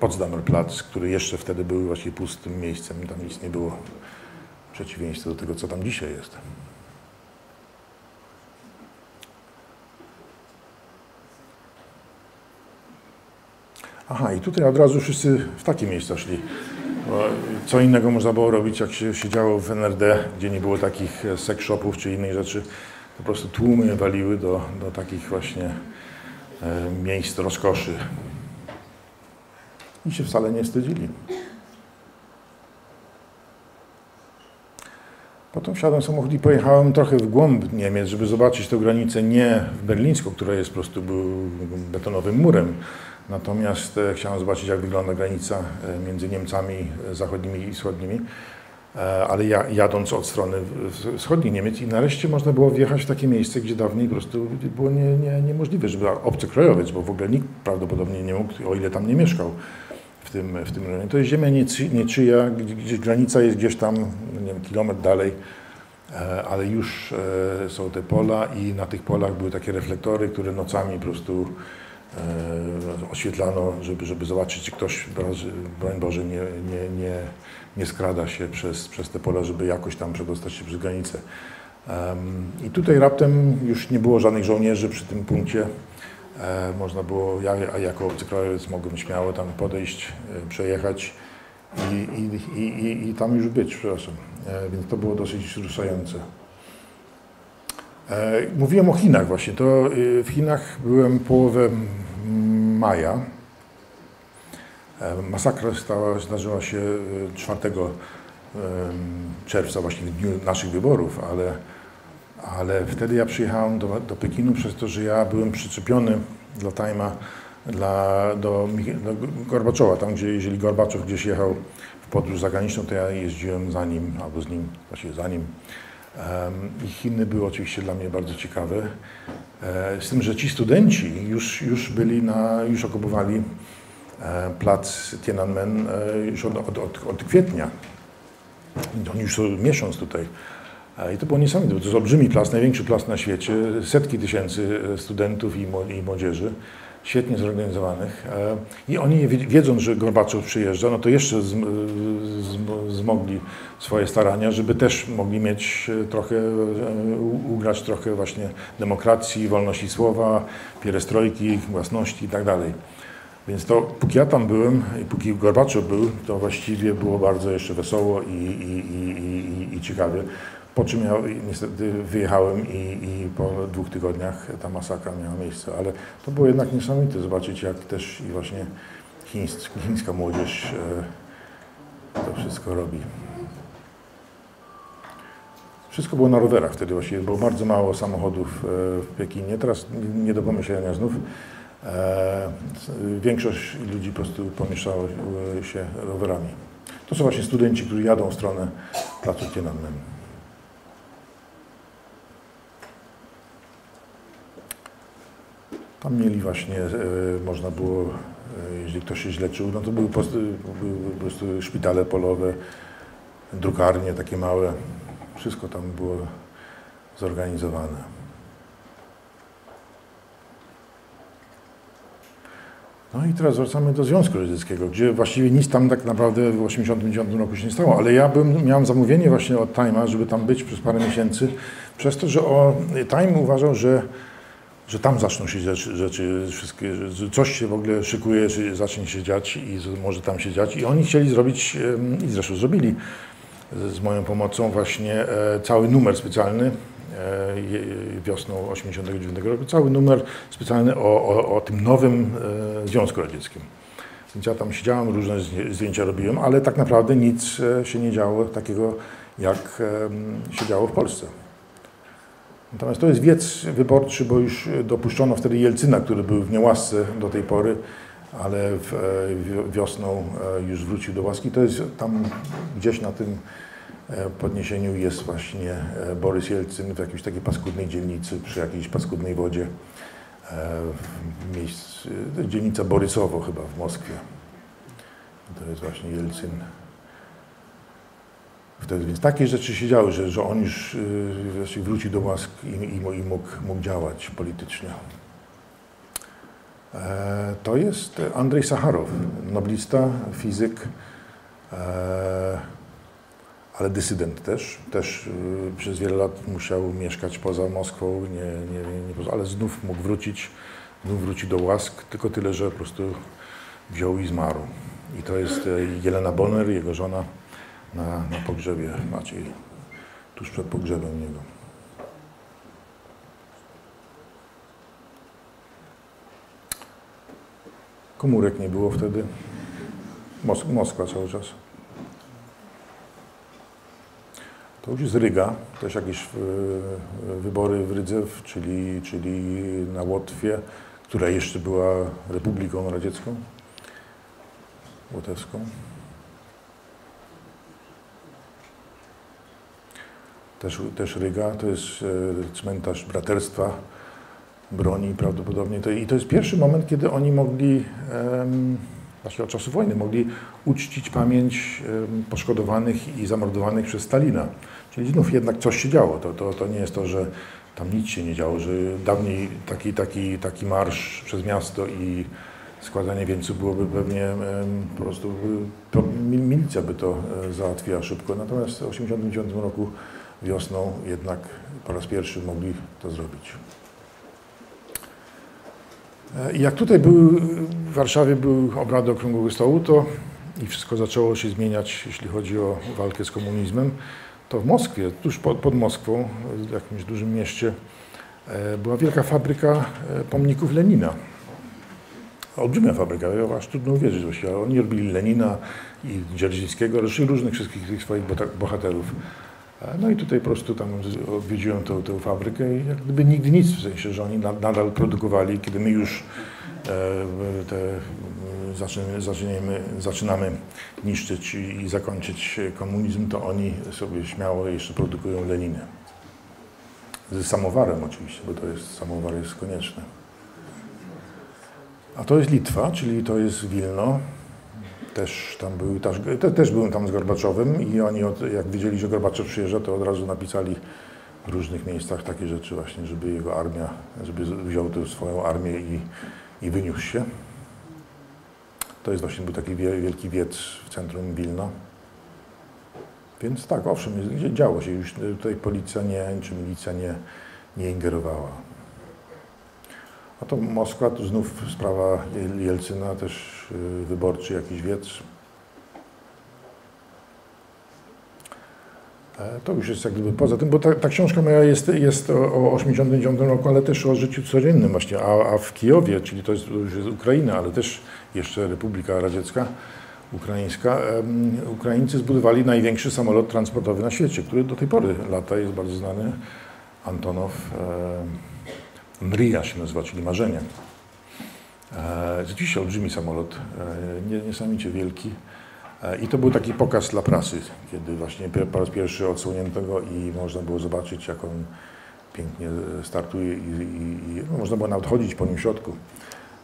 Potsdamer Platz, który jeszcze wtedy był właśnie pustym miejscem, tam nic nie było przeciwieństwo do tego, co tam dzisiaj jest. Aha, i tutaj od razu wszyscy w takie miejsca szli. Co innego można było robić, jak się siedziało w NRD, gdzie nie było takich sex shopów czy innych rzeczy. Po prostu tłumy waliły do, do takich właśnie e, miejsc rozkoszy. I się wcale nie wstydzili. Potem wsiadłem w samochód i pojechałem trochę w głąb Niemiec, żeby zobaczyć tę granicę nie w berlińską, która jest po prostu betonowym murem, Natomiast e, chciałem zobaczyć, jak wygląda granica e, między Niemcami e, zachodnimi i wschodnimi, ale ja, jadąc od strony wschodniej Niemiec i nareszcie można było wjechać w takie miejsce, gdzie dawniej po prostu było nie, nie, niemożliwe, żeby obcokrajowiec, bo w ogóle nikt prawdopodobnie nie mógł, o ile tam nie mieszkał tym, w tym rejonie. To jest ziemia niczyja, gdzie granica jest gdzieś tam, nie wiem, kilometr dalej, ale już są te pola i na tych polach były takie reflektory, które nocami po prostu E, oświetlano, żeby, żeby zobaczyć, czy ktoś, broń Boże, nie, nie, nie, nie skrada się przez, przez te pola, żeby jakoś tam przedostać się przez granicę. I tutaj raptem już nie było żadnych żołnierzy przy tym punkcie. E, można było, ja jako obcokrajowiec mogłem śmiało tam podejść, e, przejechać i, i, i, i tam już być, przepraszam. Więc to było dosyć wzruszające. Mówiłem o Chinach właśnie. To w Chinach byłem połowę maja. Masakra stała, zdarzyła się 4 e, czerwca, właśnie w dniu naszych wyborów, ale, ale wtedy ja przyjechałem do, do Pekinu przez to, że ja byłem przyczepiony dla Tajma dla, do, do Gorbaczowa, tam gdzie jeżeli Gorbaczow gdzieś jechał w podróż zagraniczną, to ja jeździłem za nim, albo z nim, właściwie za nim. I Chiny były oczywiście dla mnie bardzo ciekawe. E, z tym, że ci studenci już, już byli na, już okupowali e, plac Tiananmen e, już od, od, od, od kwietnia. Oni już miesiąc tutaj. I to było niesamowite, bo to jest olbrzymi plac, największy plac na świecie, setki tysięcy studentów i młodzieży świetnie zorganizowanych. E, I oni wiedząc, że Gorbaczow przyjeżdża, no to jeszcze zmogli swoje starania, żeby też mogli mieć e, trochę, e, ugrać trochę właśnie demokracji, wolności słowa, pierestrojki, własności i tak dalej. Więc to, póki ja tam byłem i póki Gorbaczow był, to właściwie było bardzo jeszcze wesoło i, i, i, i ciekawie. Po czym ja niestety wyjechałem i, i, po dwóch tygodniach ta masakra miała miejsce, ale to było jednak niesamowite zobaczyć, jak też i właśnie chińska, młodzież e, to wszystko robi. Wszystko było na rowerach wtedy właściwie, było bardzo mało samochodów e, w Pekinie, teraz nie do pomyślenia znów. E, większość ludzi po prostu pomieszało się rowerami. To są właśnie studenci, którzy jadą w stronę placu Tiananmen. Tam mieli właśnie, e, można było, e, jeżeli ktoś się źle czuł, no to były po prostu, były po prostu szpitale polowe, drukarnie takie małe. Wszystko tam było zorganizowane. No i teraz wracamy do Związku Radzieckiego, gdzie właściwie nic tam tak naprawdę w 1989 roku się nie stało, ale ja bym, miałem zamówienie właśnie od Time'a, żeby tam być przez parę miesięcy, przez to, że o, Time uważał, że że tam zaczną się rzeczy, rzeczy wszystkie, że coś się w ogóle szykuje, że zacznie się dziać i może tam się dziać. I oni chcieli zrobić, i zresztą zrobili z moją pomocą właśnie e, cały numer specjalny e, wiosną 89 roku, cały numer specjalny o, o, o tym nowym e, Związku Radzieckim. Więc ja tam siedziałem, różne zdjęcia robiłem, ale tak naprawdę nic się nie działo takiego, jak się działo w Polsce. Natomiast to jest wiec wyborczy, bo już dopuszczono wtedy Jelcyna, który był w niełasce do tej pory, ale e, wiosną e, już wrócił do łaski. To jest tam gdzieś na tym e, podniesieniu jest właśnie Borys Jelcyn w jakiejś takiej paskudnej dzielnicy, przy jakiejś paskudnej wodzie. W miejscu, dzielnica Borysowo chyba w Moskwie. To jest właśnie Jelcyn. Wtedy, więc takie rzeczy się działy, że, że on już y, wrócił do łask i, i, i mógł, mógł działać politycznie. E, to jest Andrzej Sacharow, noblista, fizyk, e, ale dysydent też. Też y, przez wiele lat musiał mieszkać poza Moskwą, nie, nie, nie, ale znów mógł wrócić, znów wrócił do łask, tylko tyle, że po prostu wziął i zmarł. I to jest e, Jelena Bonner, jego żona, na, na pogrzebie Maciej, tuż przed pogrzebem niego. Komórek nie było wtedy. Mos- Moskwa cały czas. To już jest Ryga, też jakieś e, wybory w Rydze, w- czyli, czyli na Łotwie, która jeszcze była Republiką Radziecką, łotewską. Też, też Ryga, to jest e, cmentarz braterstwa broni prawdopodobnie. I to jest pierwszy moment, kiedy oni mogli, em, właśnie od czasu wojny, mogli uczcić pamięć poszkodowanych i zamordowanych przez Stalina. Czyli znów jednak coś się działo. To, to, to nie jest to, że tam nic się nie działo, że dawniej taki, taki, taki marsz przez miasto i składanie wieńców byłoby pewnie po prostu by, to mil- milicja by to e, załatwiła szybko. Natomiast w 1989 roku wiosną jednak po raz pierwszy mogli to zrobić. E, jak tutaj był, w Warszawie były obrady Okrągłego Stołu, to i wszystko zaczęło się zmieniać, jeśli chodzi o walkę z komunizmem, to w Moskwie, tuż pod, pod Moskwą, w jakimś dużym mieście, e, była wielka fabryka e, pomników Lenina. Olbrzymia fabryka, ja aż trudno uwierzyć właściwie, oni robili Lenina i Dzierżyńskiego, różnych wszystkich tych swoich bohaterów. No i tutaj po prostu tam odwiedziłem tę, tę fabrykę i jak gdyby nigdy nic, w sensie, że oni na- nadal produkowali, kiedy my już e, te, zaczynamy, zaczynamy, niszczyć i, i zakończyć komunizm, to oni sobie śmiało jeszcze produkują Leniny. Z samowarem oczywiście, bo to jest, samowar jest konieczny. A to jest Litwa, czyli to jest Wilno. Też tam był, też, te, też byłem tam z Gorbaczowem i oni od, jak wiedzieli, że Gorbaczow przyjeżdża, to od razu napisali w różnych miejscach takie rzeczy właśnie, żeby jego armia, żeby wziął tę swoją armię i, i wyniósł się. To jest właśnie był taki wie- wielki wiec w centrum Wilna. Więc tak, owszem, działo się już. Tutaj policja nie, czy milicja nie, nie ingerowała. A to Moskwa, to znów sprawa Jel- Jelcyna, też y, wyborczy jakiś wiec. E, To już jest jak gdyby poza tym, bo ta, ta książka moja jest, jest o, o 89 roku, ale też o życiu codziennym właśnie, a, a w Kijowie, czyli to, jest, to już jest Ukraina, ale też jeszcze Republika Radziecka, Ukraińska, em, Ukraińcy zbudowali największy samolot transportowy na świecie, który do tej pory lata, jest bardzo znany, Antonow. em, Mrija się nazywa, czyli marzenie. E, Rzeczywiście olbrzymi samolot, e, nie- niesamowicie wielki. E, I to był taki pokaz dla prasy, kiedy właśnie po raz pierwszy odsłonięto go i można było zobaczyć, jak on pięknie startuje i, i, i no, można było nawet chodzić po nim w środku,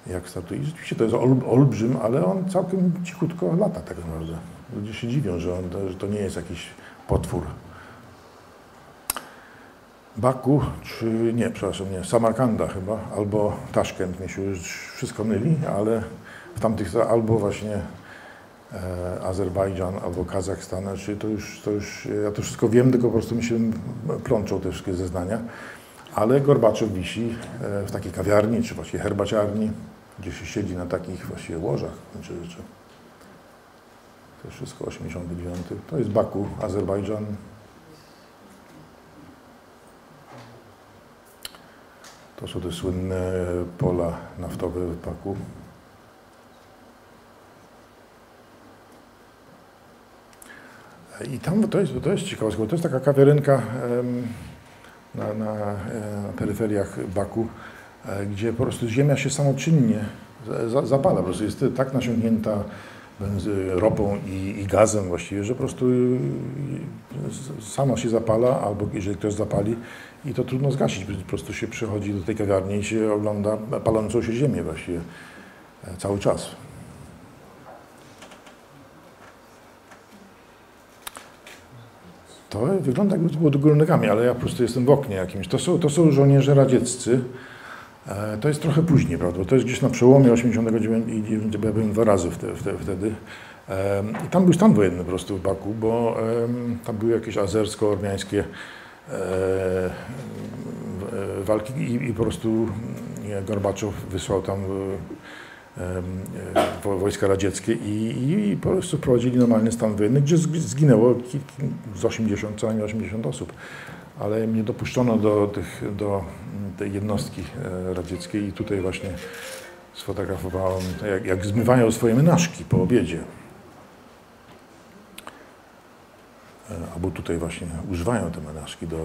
jak startuje. I rzeczywiście to jest ol, olbrzym, ale on całkiem cichutko lata tak naprawdę. Ludzie się dziwią, że, on, że to nie jest jakiś potwór. Baku, czy nie, przepraszam, nie, Samarkanda chyba, albo Taszkent, mi się już wszystko myli, ale w tamtych, albo właśnie e, Azerbejdżan, albo Kazachstan, czy to już, to już, ja to wszystko wiem, tylko po prostu mi się plączą te wszystkie zeznania, ale Gorbaczow wisi e, w takiej kawiarni, czy właściwie herbaciarni, gdzie się siedzi na takich właściwie łożach, czy rzeczy. To jest wszystko 89. To jest Baku, Azerbejdżan, To są te słynne pola naftowe w Baku. I tam to jest, to jest ciekawe, bo to jest taka kawiarenka em, na, na, e, na peryferiach Baku, e, gdzie po prostu ziemia się samoczynnie za- za- zapala. Po prostu jest tak nasiągnięta ropą i, i gazem właściwie, że po prostu y, y, sama się zapala, albo jeżeli ktoś zapali, i to trudno zgasić. Po prostu się przychodzi do tej kawiarni i się ogląda palącą się ziemię właściwie e, cały czas. To wygląda jakby to było do ale ja po prostu jestem w oknie jakimś. To są, to są żołnierze radzieccy, to jest trochę później, prawda? To jest gdzieś na przełomie 89 i 9, bo ja byłem dwa razy wtedy. I tam był stan wojenny po prostu w Baku, bo tam były jakieś azersko-ormiańskie e, walki i, po prostu Gorbaczow wysłał tam wojska radzieckie i po prostu wprowadzili normalny stan wojenny, gdzie zginęło z 80, co najmniej 80 osób. Ale mnie dopuszczono do, tych, do tej jednostki e, radzieckiej i tutaj właśnie sfotografowałem, jak, jak zmywają swoje menażki po obiedzie. E, albo tutaj właśnie używają te menażki do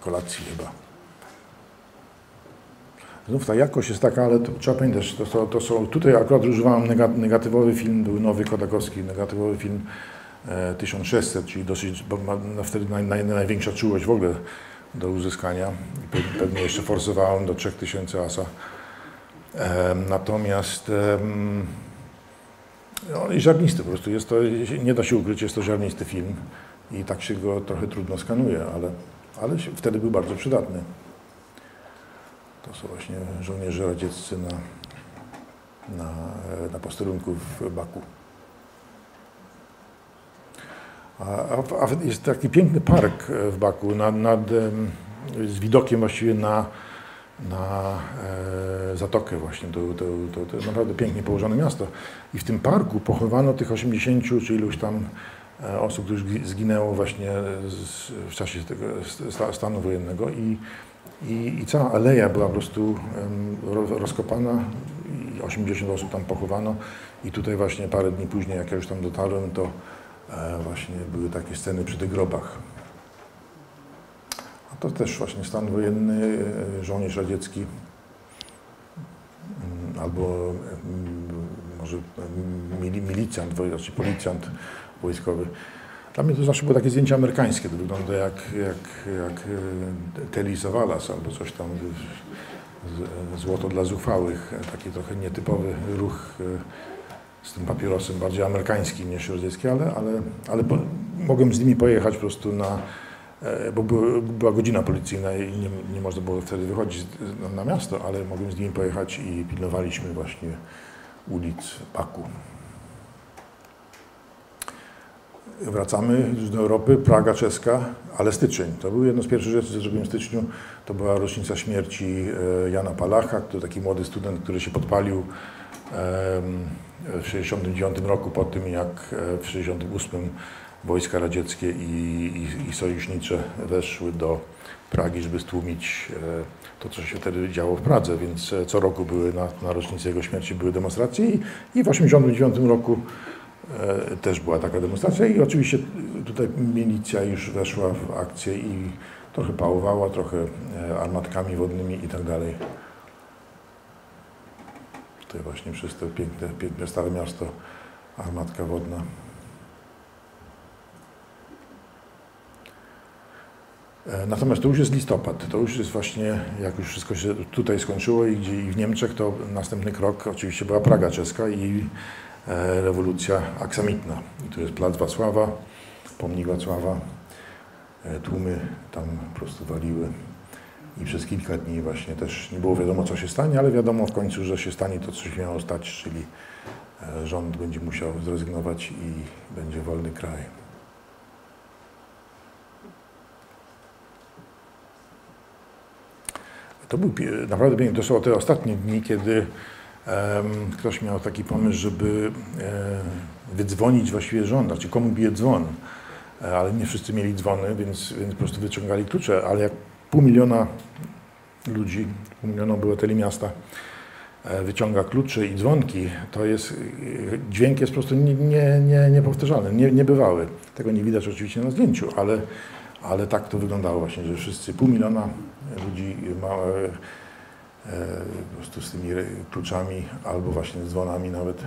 kolacji chyba. Znów ta jakość jest taka, ale to trzeba pamiętać, to, to, to są, tutaj akurat używałem negatywowy film, był nowy Kodakowski, negatywowy film 1600, czyli dosyć, ma no, wtedy naj, naj, największa czułość w ogóle do uzyskania. Pewnie jeszcze forsowałem do 3000 asa. E, natomiast e, no, żarnisty po prostu, jest to, nie da się ukryć, jest to żarnisty film i tak się go trochę trudno skanuje, ale, ale wtedy był bardzo przydatny. To są właśnie żołnierze radzieccy na, na, na posterunku w Baku. A, a, jest taki piękny park w Baku nad, nad, z widokiem właściwie na, na e, zatokę właśnie. To, to, to, to naprawdę pięknie położone miasto. I w tym parku pochowano tych 80 czy iluś tam e, osób, których zginęło właśnie z, w czasie tego stanu wojennego i i, I, cała aleja była po prostu rozkopana i 80 osób tam pochowano. I tutaj właśnie parę dni później, jak ja już tam dotarłem, to e, właśnie były takie sceny przy tych grobach. A to też właśnie stan wojenny, e, żołnierz radziecki mm, albo mm, może milicjant, znaczy policjant wojskowy. Dla mnie to zawsze były takie zdjęcia amerykańskie, to wygląda jak, jak, jak e, Telly Savalas albo coś tam, złoto dla zuchwałych, taki trochę nietypowy ruch e, z tym papierosem, bardziej amerykański niż radziecki, ale, ale, ale po, mogłem z nimi pojechać po prostu na, e, bo była godzina policyjna i nie, nie można było wtedy wychodzić na, na miasto, ale mogłem z nimi pojechać i pilnowaliśmy właśnie ulic Baku. Wracamy już do Europy, Praga czeska, ale styczeń. To był jedno z pierwszych rzeczy, co zrobiłem w styczniu. To była rocznica śmierci e, Jana Palacha, to taki młody student, który się podpalił w 1969 roku po tym, jak e, w 1968 wojska radzieckie i, i, i sojusznicze weszły do Pragi, żeby stłumić e, to, co się wtedy działo w Pradze, więc co roku były na, na rocznicę jego śmierci były demonstracje i, i w 1989 roku E, też była taka demonstracja i oczywiście tutaj milicja już weszła w akcję i trochę pałowała, trochę e, armatkami wodnymi i tak dalej. Tutaj właśnie przez to piękne, piękne stare miasto armatka wodna. E, natomiast to już jest listopad, to już jest właśnie, jak już wszystko się tutaj skończyło i gdzie i w Niemczech, to następny krok oczywiście była Praga czeska i E, rewolucja aksamitna. I tu jest plac Wacława, pomnik Wacława. E, tłumy tam po prostu waliły i przez kilka dni właśnie też nie było wiadomo, co się stanie, ale wiadomo w końcu, że się stanie to, co się miało stać, czyli e, rząd będzie musiał zrezygnować i będzie wolny kraj. To był naprawdę piękny, to są te ostatnie dni, kiedy ktoś miał taki pomysł, żeby e, wydzwonić właściwie rząd, znaczy komu bije dzwon, e, ale nie wszyscy mieli dzwony, więc, więc po prostu wyciągali klucze, ale jak pół miliona ludzi, pół miliona obywateli miasta e, wyciąga klucze i dzwonki, to jest, dźwięk jest po prostu nie, nie, nie, niepowtarzalny, nie, niebywały. Tego nie widać oczywiście na zdjęciu, ale, ale tak to wyglądało właśnie, że wszyscy, pół miliona ludzi ma, E, po prostu z tymi kluczami albo właśnie z dzwonami nawet. E,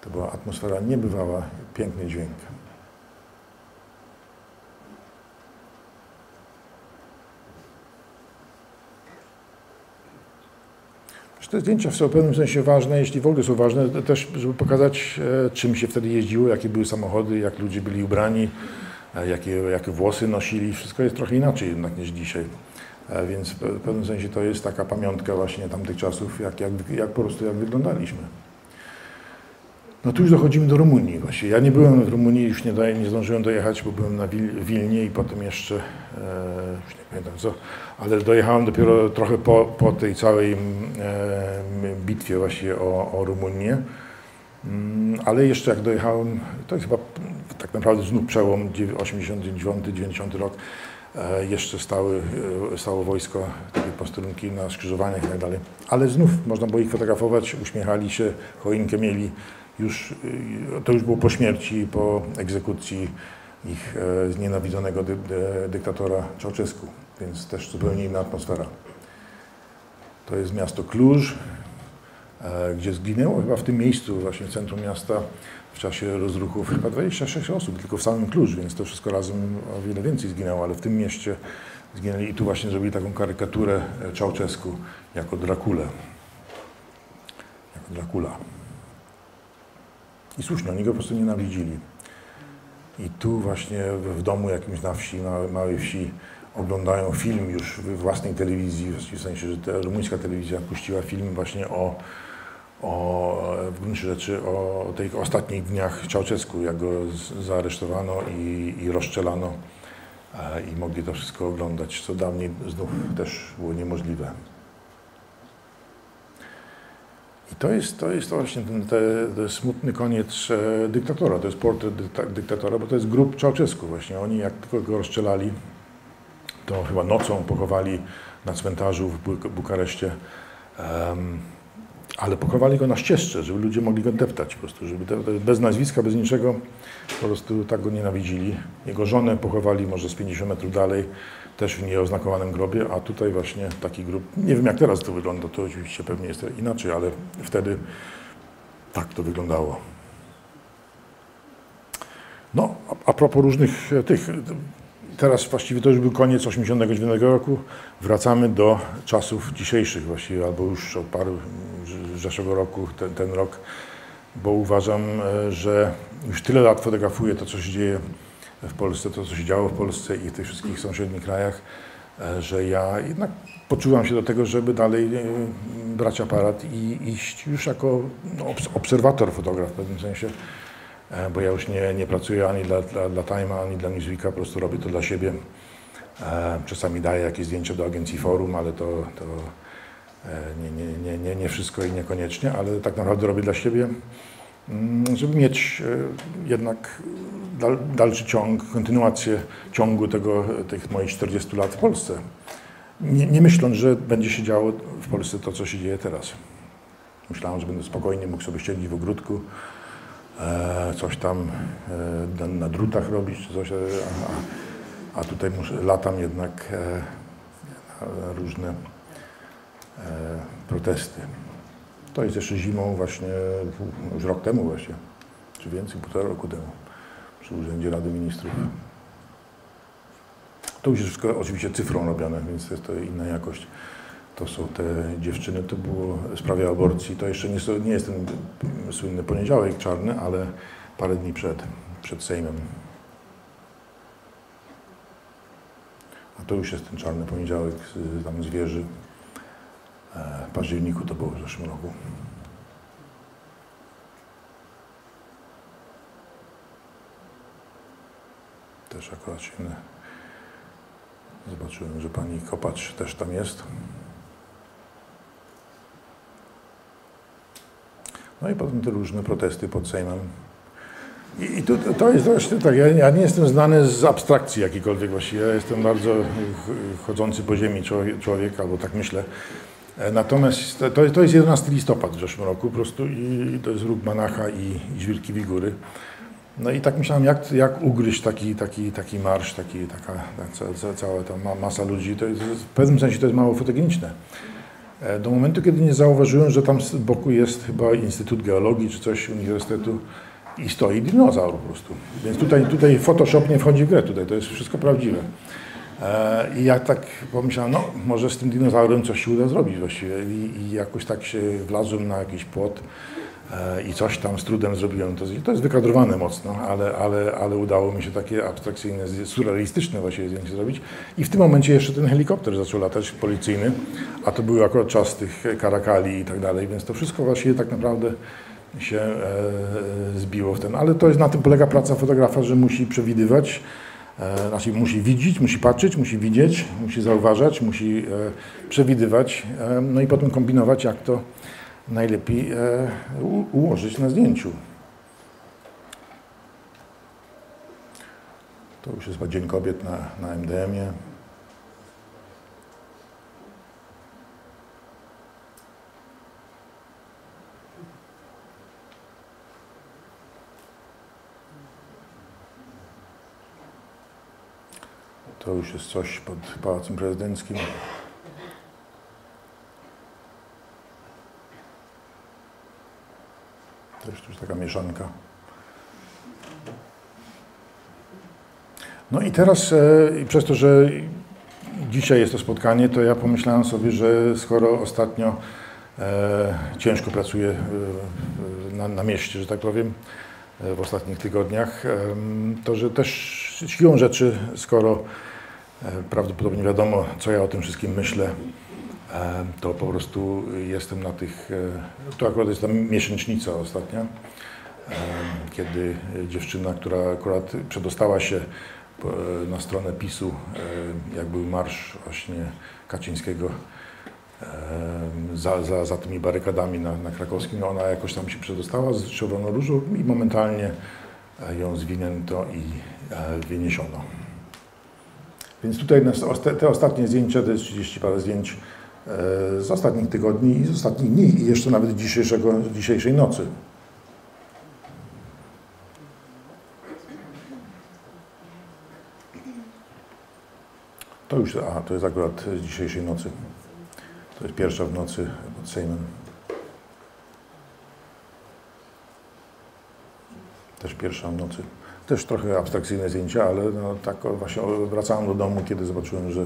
to była atmosfera niebywała, piękny dźwięk. Te zdjęcia są w pewnym sensie ważne, jeśli w ogóle są ważne, też żeby pokazać, e, czym się wtedy jeździło, jakie były samochody, jak ludzie byli ubrani, jakie, jakie włosy nosili. Wszystko jest trochę inaczej jednak niż dzisiaj. E, więc w pewnym sensie to jest taka pamiątka właśnie tamtych czasów, jak, jak, jak po prostu jak wyglądaliśmy. No tu już dochodzimy do Rumunii właśnie. Ja nie byłem w Rumunii, już nie, daję, nie zdążyłem dojechać, bo byłem na Wil Wilnie i potem jeszcze, e, już nie pamiętam co, ale dojechałem dopiero trochę po, po tej całej e, bitwie właśnie o, o Rumunię. Mm, ale jeszcze jak dojechałem, to jest chyba tak naprawdę znów przełom 89-90 rok, e, jeszcze stały, e, stało wojsko, takie posterunki na skrzyżowaniach i tak dalej. Ale znów można było ich fotografować, uśmiechali się, choinkę mieli. Już, e, to już było po śmierci, po egzekucji ich znienawidzonego dy, dy, dyktatora Czałczesku, więc też zupełnie inna atmosfera. To jest miasto Kluż, E, gdzie zginęło chyba w tym miejscu, właśnie w centrum miasta, w czasie rozruchów chyba 26 osób, tylko w samym Klucz, więc to wszystko razem o wiele więcej zginęło, ale w tym mieście zginęli i tu właśnie zrobili taką karykaturę Czałczesku jako Drakule. Jako Dracula. I słusznie, oni go po prostu nienawidzili. I tu właśnie w domu jakimś na wsi, na małej wsi, oglądają film już w własnej telewizji, w sensie, że rumuńska telewizja puściła film właśnie o o, w gruncie rzeczy o tych ostatnich dniach Czałczesku, jak go zaaresztowano i, i rozstrzelano e, i mogli to wszystko oglądać, co dawniej znów też było niemożliwe. I to jest, to jest właśnie ten, ten smutny koniec e, dyktatora, to jest portret dyktatora, bo to jest grup Czałczesku właśnie. Oni jak tylko go rozstrzelali, to chyba nocą pochowali na cmentarzu w Bukareszcie. Um, ale pochowali go na ścieżce, żeby ludzie mogli go deptać po prostu, żeby bez nazwiska, bez niczego, po prostu tak go nienawidzili. Jego żonę pochowali może z 50 metrów dalej, też w nieoznakowanym grobie, a tutaj właśnie taki grób, nie wiem jak teraz to wygląda, to oczywiście pewnie jest inaczej, ale wtedy tak to wyglądało. No, a, a propos różnych e, tych teraz właściwie to już był koniec 1989 roku. Wracamy do czasów dzisiejszych właściwie, albo już od paru zeszłego roku, ten, ten rok, bo uważam, e, że już tyle lat fotografuję to, co się dzieje w Polsce, to, co się działo w Polsce i w tych wszystkich sąsiednich krajach, e, że ja jednak poczułam się do tego, żeby dalej e, brać aparat i iść już jako no, obserwator, fotograf w pewnym sensie E, bo ja już nie, nie pracuję ani dla, dla, dla Time'a, ani dla Newsweeka, po prostu robię to dla siebie. Czasami daję jakieś zdjęcia do agencji Forum, ale to, to nie, nie, nie, nie, wszystko i niekoniecznie, ale tak naprawdę robię dla siebie, żeby mieć jednak dal, dalszy ciąg, kontynuację ciągu tego, tych moich 40 lat w Polsce. Nie, nie myśląc, że będzie się działo w Polsce to, co się dzieje teraz. Myślałem, że będę spokojnie mógł sobie siedzieć w ogródku, E, coś tam e, na drutach robić, coś, e, a, a tutaj muszę, latam jednak na różne protesty. To jest jeszcze zimą właśnie, już rok temu właśnie, czy więcej, półtora roku temu, przy Urzędzie Rady Ministrów. To już jest wszystko oczywiście cyfrą robione, więc jest to inna jakość to są te dziewczyny, to było w sprawie aborcji, to jeszcze nie, nie jest ten słynny poniedziałek czarny, ale parę dni przed, przed Sejmem. A to już jest ten czarny poniedziałek z, tam z wieży. E, w październiku to było w zeszłym roku. Też akurat się zobaczyłem, że pani Kopacz też tam jest. No i potem te różne protesty pod Sejmem. I, i to, jest właśnie tak, ja, ja, nie jestem znany z abstrakcji jakiejkolwiek właściwie, ja jestem bardzo chodzący po ziemi człowiek albo tak myślę. E, natomiast to, to jest 11 listopad w zeszłym roku po prostu i to jest róg Manacha i, i Żwirki Wigury. No i tak myślałem, jak, jak ugryźć taki, taki, taki marsz, taki, taka, taka cała ta masa ludzi. To jest, w pewnym sensie to jest mało fotogeniczne. E, do momentu, kiedy nie zauważyłem, że tam z boku jest chyba Instytut Geologii czy coś Uniwersytetu i stoi dinozaur po prostu. Więc tutaj, tutaj Photoshop nie wchodzi w grę, tutaj to jest wszystko prawdziwe. E, I ja tak pomyślałem, no może z tym dinozaurem coś się uda zrobić właściwie. I, i jakoś tak się wlazłem na jakiś płot e, i coś tam z trudem zrobiłem. To, to jest wykadrowane mocno, ale, ale, ale udało mi się takie abstrakcyjne, surrealistyczne właśnie zdjęcie zrobić. I w tym momencie jeszcze ten helikopter zaczął latać policyjny, a to był akurat czas tych karakali i tak dalej, więc to wszystko właśnie tak naprawdę się e, zbiło w ten. Ale to jest na tym polega praca fotografa, że musi przewidywać, e, znaczy musi widzieć, musi patrzeć, musi widzieć, musi zauważać, musi e, przewidywać, e, no i potem kombinować, jak to najlepiej e, ułożyć na zdjęciu. To już jest Dzień Kobiet na, na MDM-ie. To już jest coś pod Pałacem Prezydenckim. Też tu jest taka mieszanka. No i teraz, e, przez to, że dzisiaj jest to spotkanie, to ja pomyślałem sobie, że skoro ostatnio e, ciężko pracuję e, na, na mieście, że tak powiem, e, w ostatnich tygodniach, to że też siłą rzeczy, skoro prawdopodobnie wiadomo, co ja o tym wszystkim myślę, e, to po prostu jestem na tych, e, to akurat jest ta miesięcznica ostatnia, e, kiedy dziewczyna, która akurat przedostała się na stronę PiSu, e, jak był marsz właśnie Kaczyńskiego e, za, za, za tymi barykadami na, na krakowskim, ona jakoś tam się przedostała z Czerwoną Różą i momentalnie e, ją zwinięto i e, wyniesiono. Więc tutaj te ostatnie zdjęcia, to jest 30 parę zdjęć e, z ostatnich tygodni i z ostatnich dni i jeszcze nawet dzisiejszego, dzisiejszej nocy. To już, a to jest akurat z dzisiejszej nocy. To jest pierwsza w nocy pod Sejmem. Też pierwsza w nocy. Też trochę abstrakcyjne zdjęcia, ale no, tak właśnie wracałem do domu, kiedy zobaczyłem, że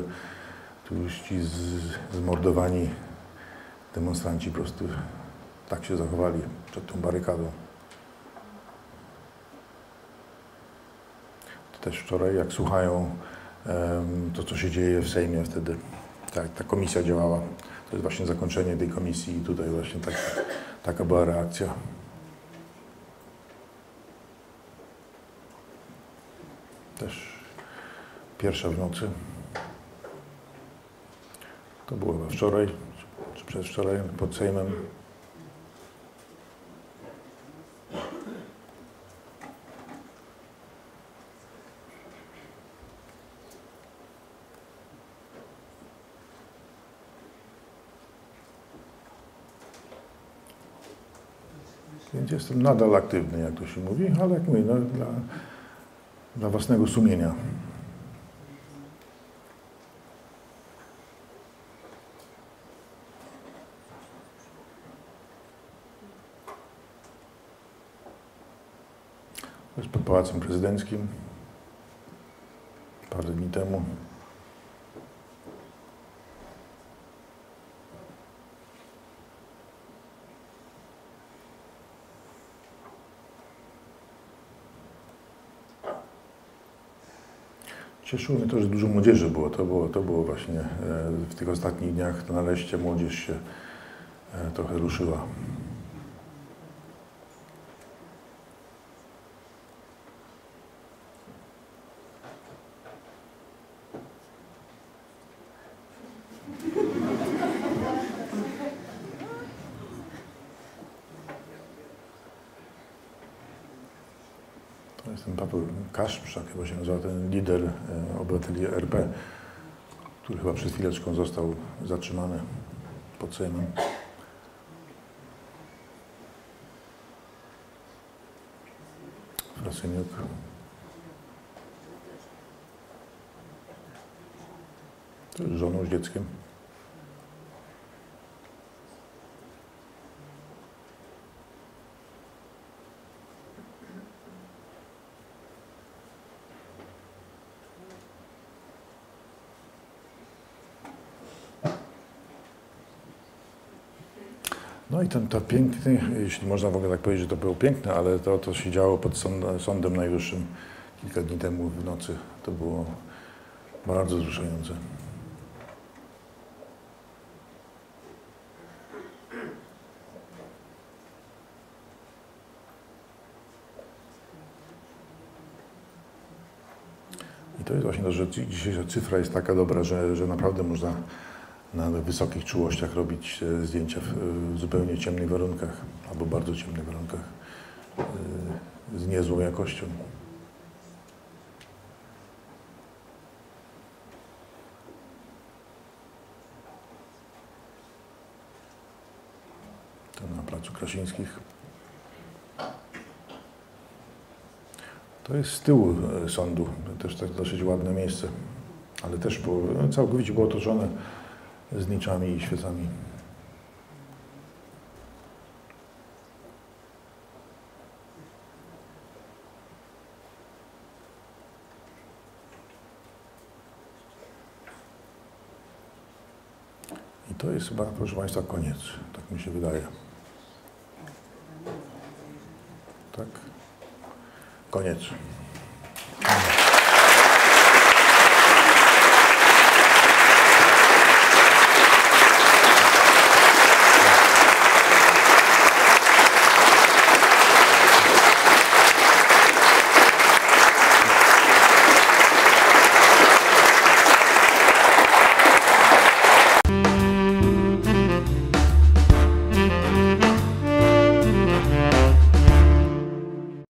tu już ci z, zmordowani demonstranci po prostu tak się zachowali przed tą barykadą. To też wczoraj, jak słuchają em, to, co się dzieje w Sejmie wtedy, tak, ta komisja działała. To jest właśnie zakończenie tej komisji i tutaj właśnie tak, taka była reakcja. Też pierwsza w nocy. To było chyba wczoraj, czy przedwczoraj pod Sejmem. Więc jestem nadal aktywny, jak to się mówi, ale jak mówię, no, dla, dla własnego sumienia. To jest pod Pałacem Prezydenckim. Parę dni temu. Cieszyło mnie to, że dużo młodzieży było. To było, to było właśnie e, w tych ostatnich dniach to naleście młodzież się e, trochę ruszyła. To jest ten Paweł Kaszprzak, chyba się nazywa ten lider e, obywateli RP, który chyba przed chwileczką został zatrzymany pod Sejmem. Frasyniuk. Z żoną, z dzieckiem. No i ten to piękny, jeśli można w ogóle tak powiedzieć, że to było piękne, ale to, to się działo pod sąd, Sądem Najwyższym kilka dni temu w nocy. To było bardzo wzruszające. I to jest właśnie to, że dzi- dzisiejsza cyfra jest taka dobra, że, że naprawdę można na wysokich czułościach robić e, zdjęcia w, w zupełnie ciemnych warunkach albo bardzo ciemnych warunkach e, z niezłą jakością. To na Placu Krasińskich. To jest z tyłu e, sądu, też tak dosyć ładne miejsce, ale też było, no, całkowicie było otoczone z niczami i świecami. I to jest chyba, proszę Państwa, koniec. Tak mi się wydaje. Tak? Koniec.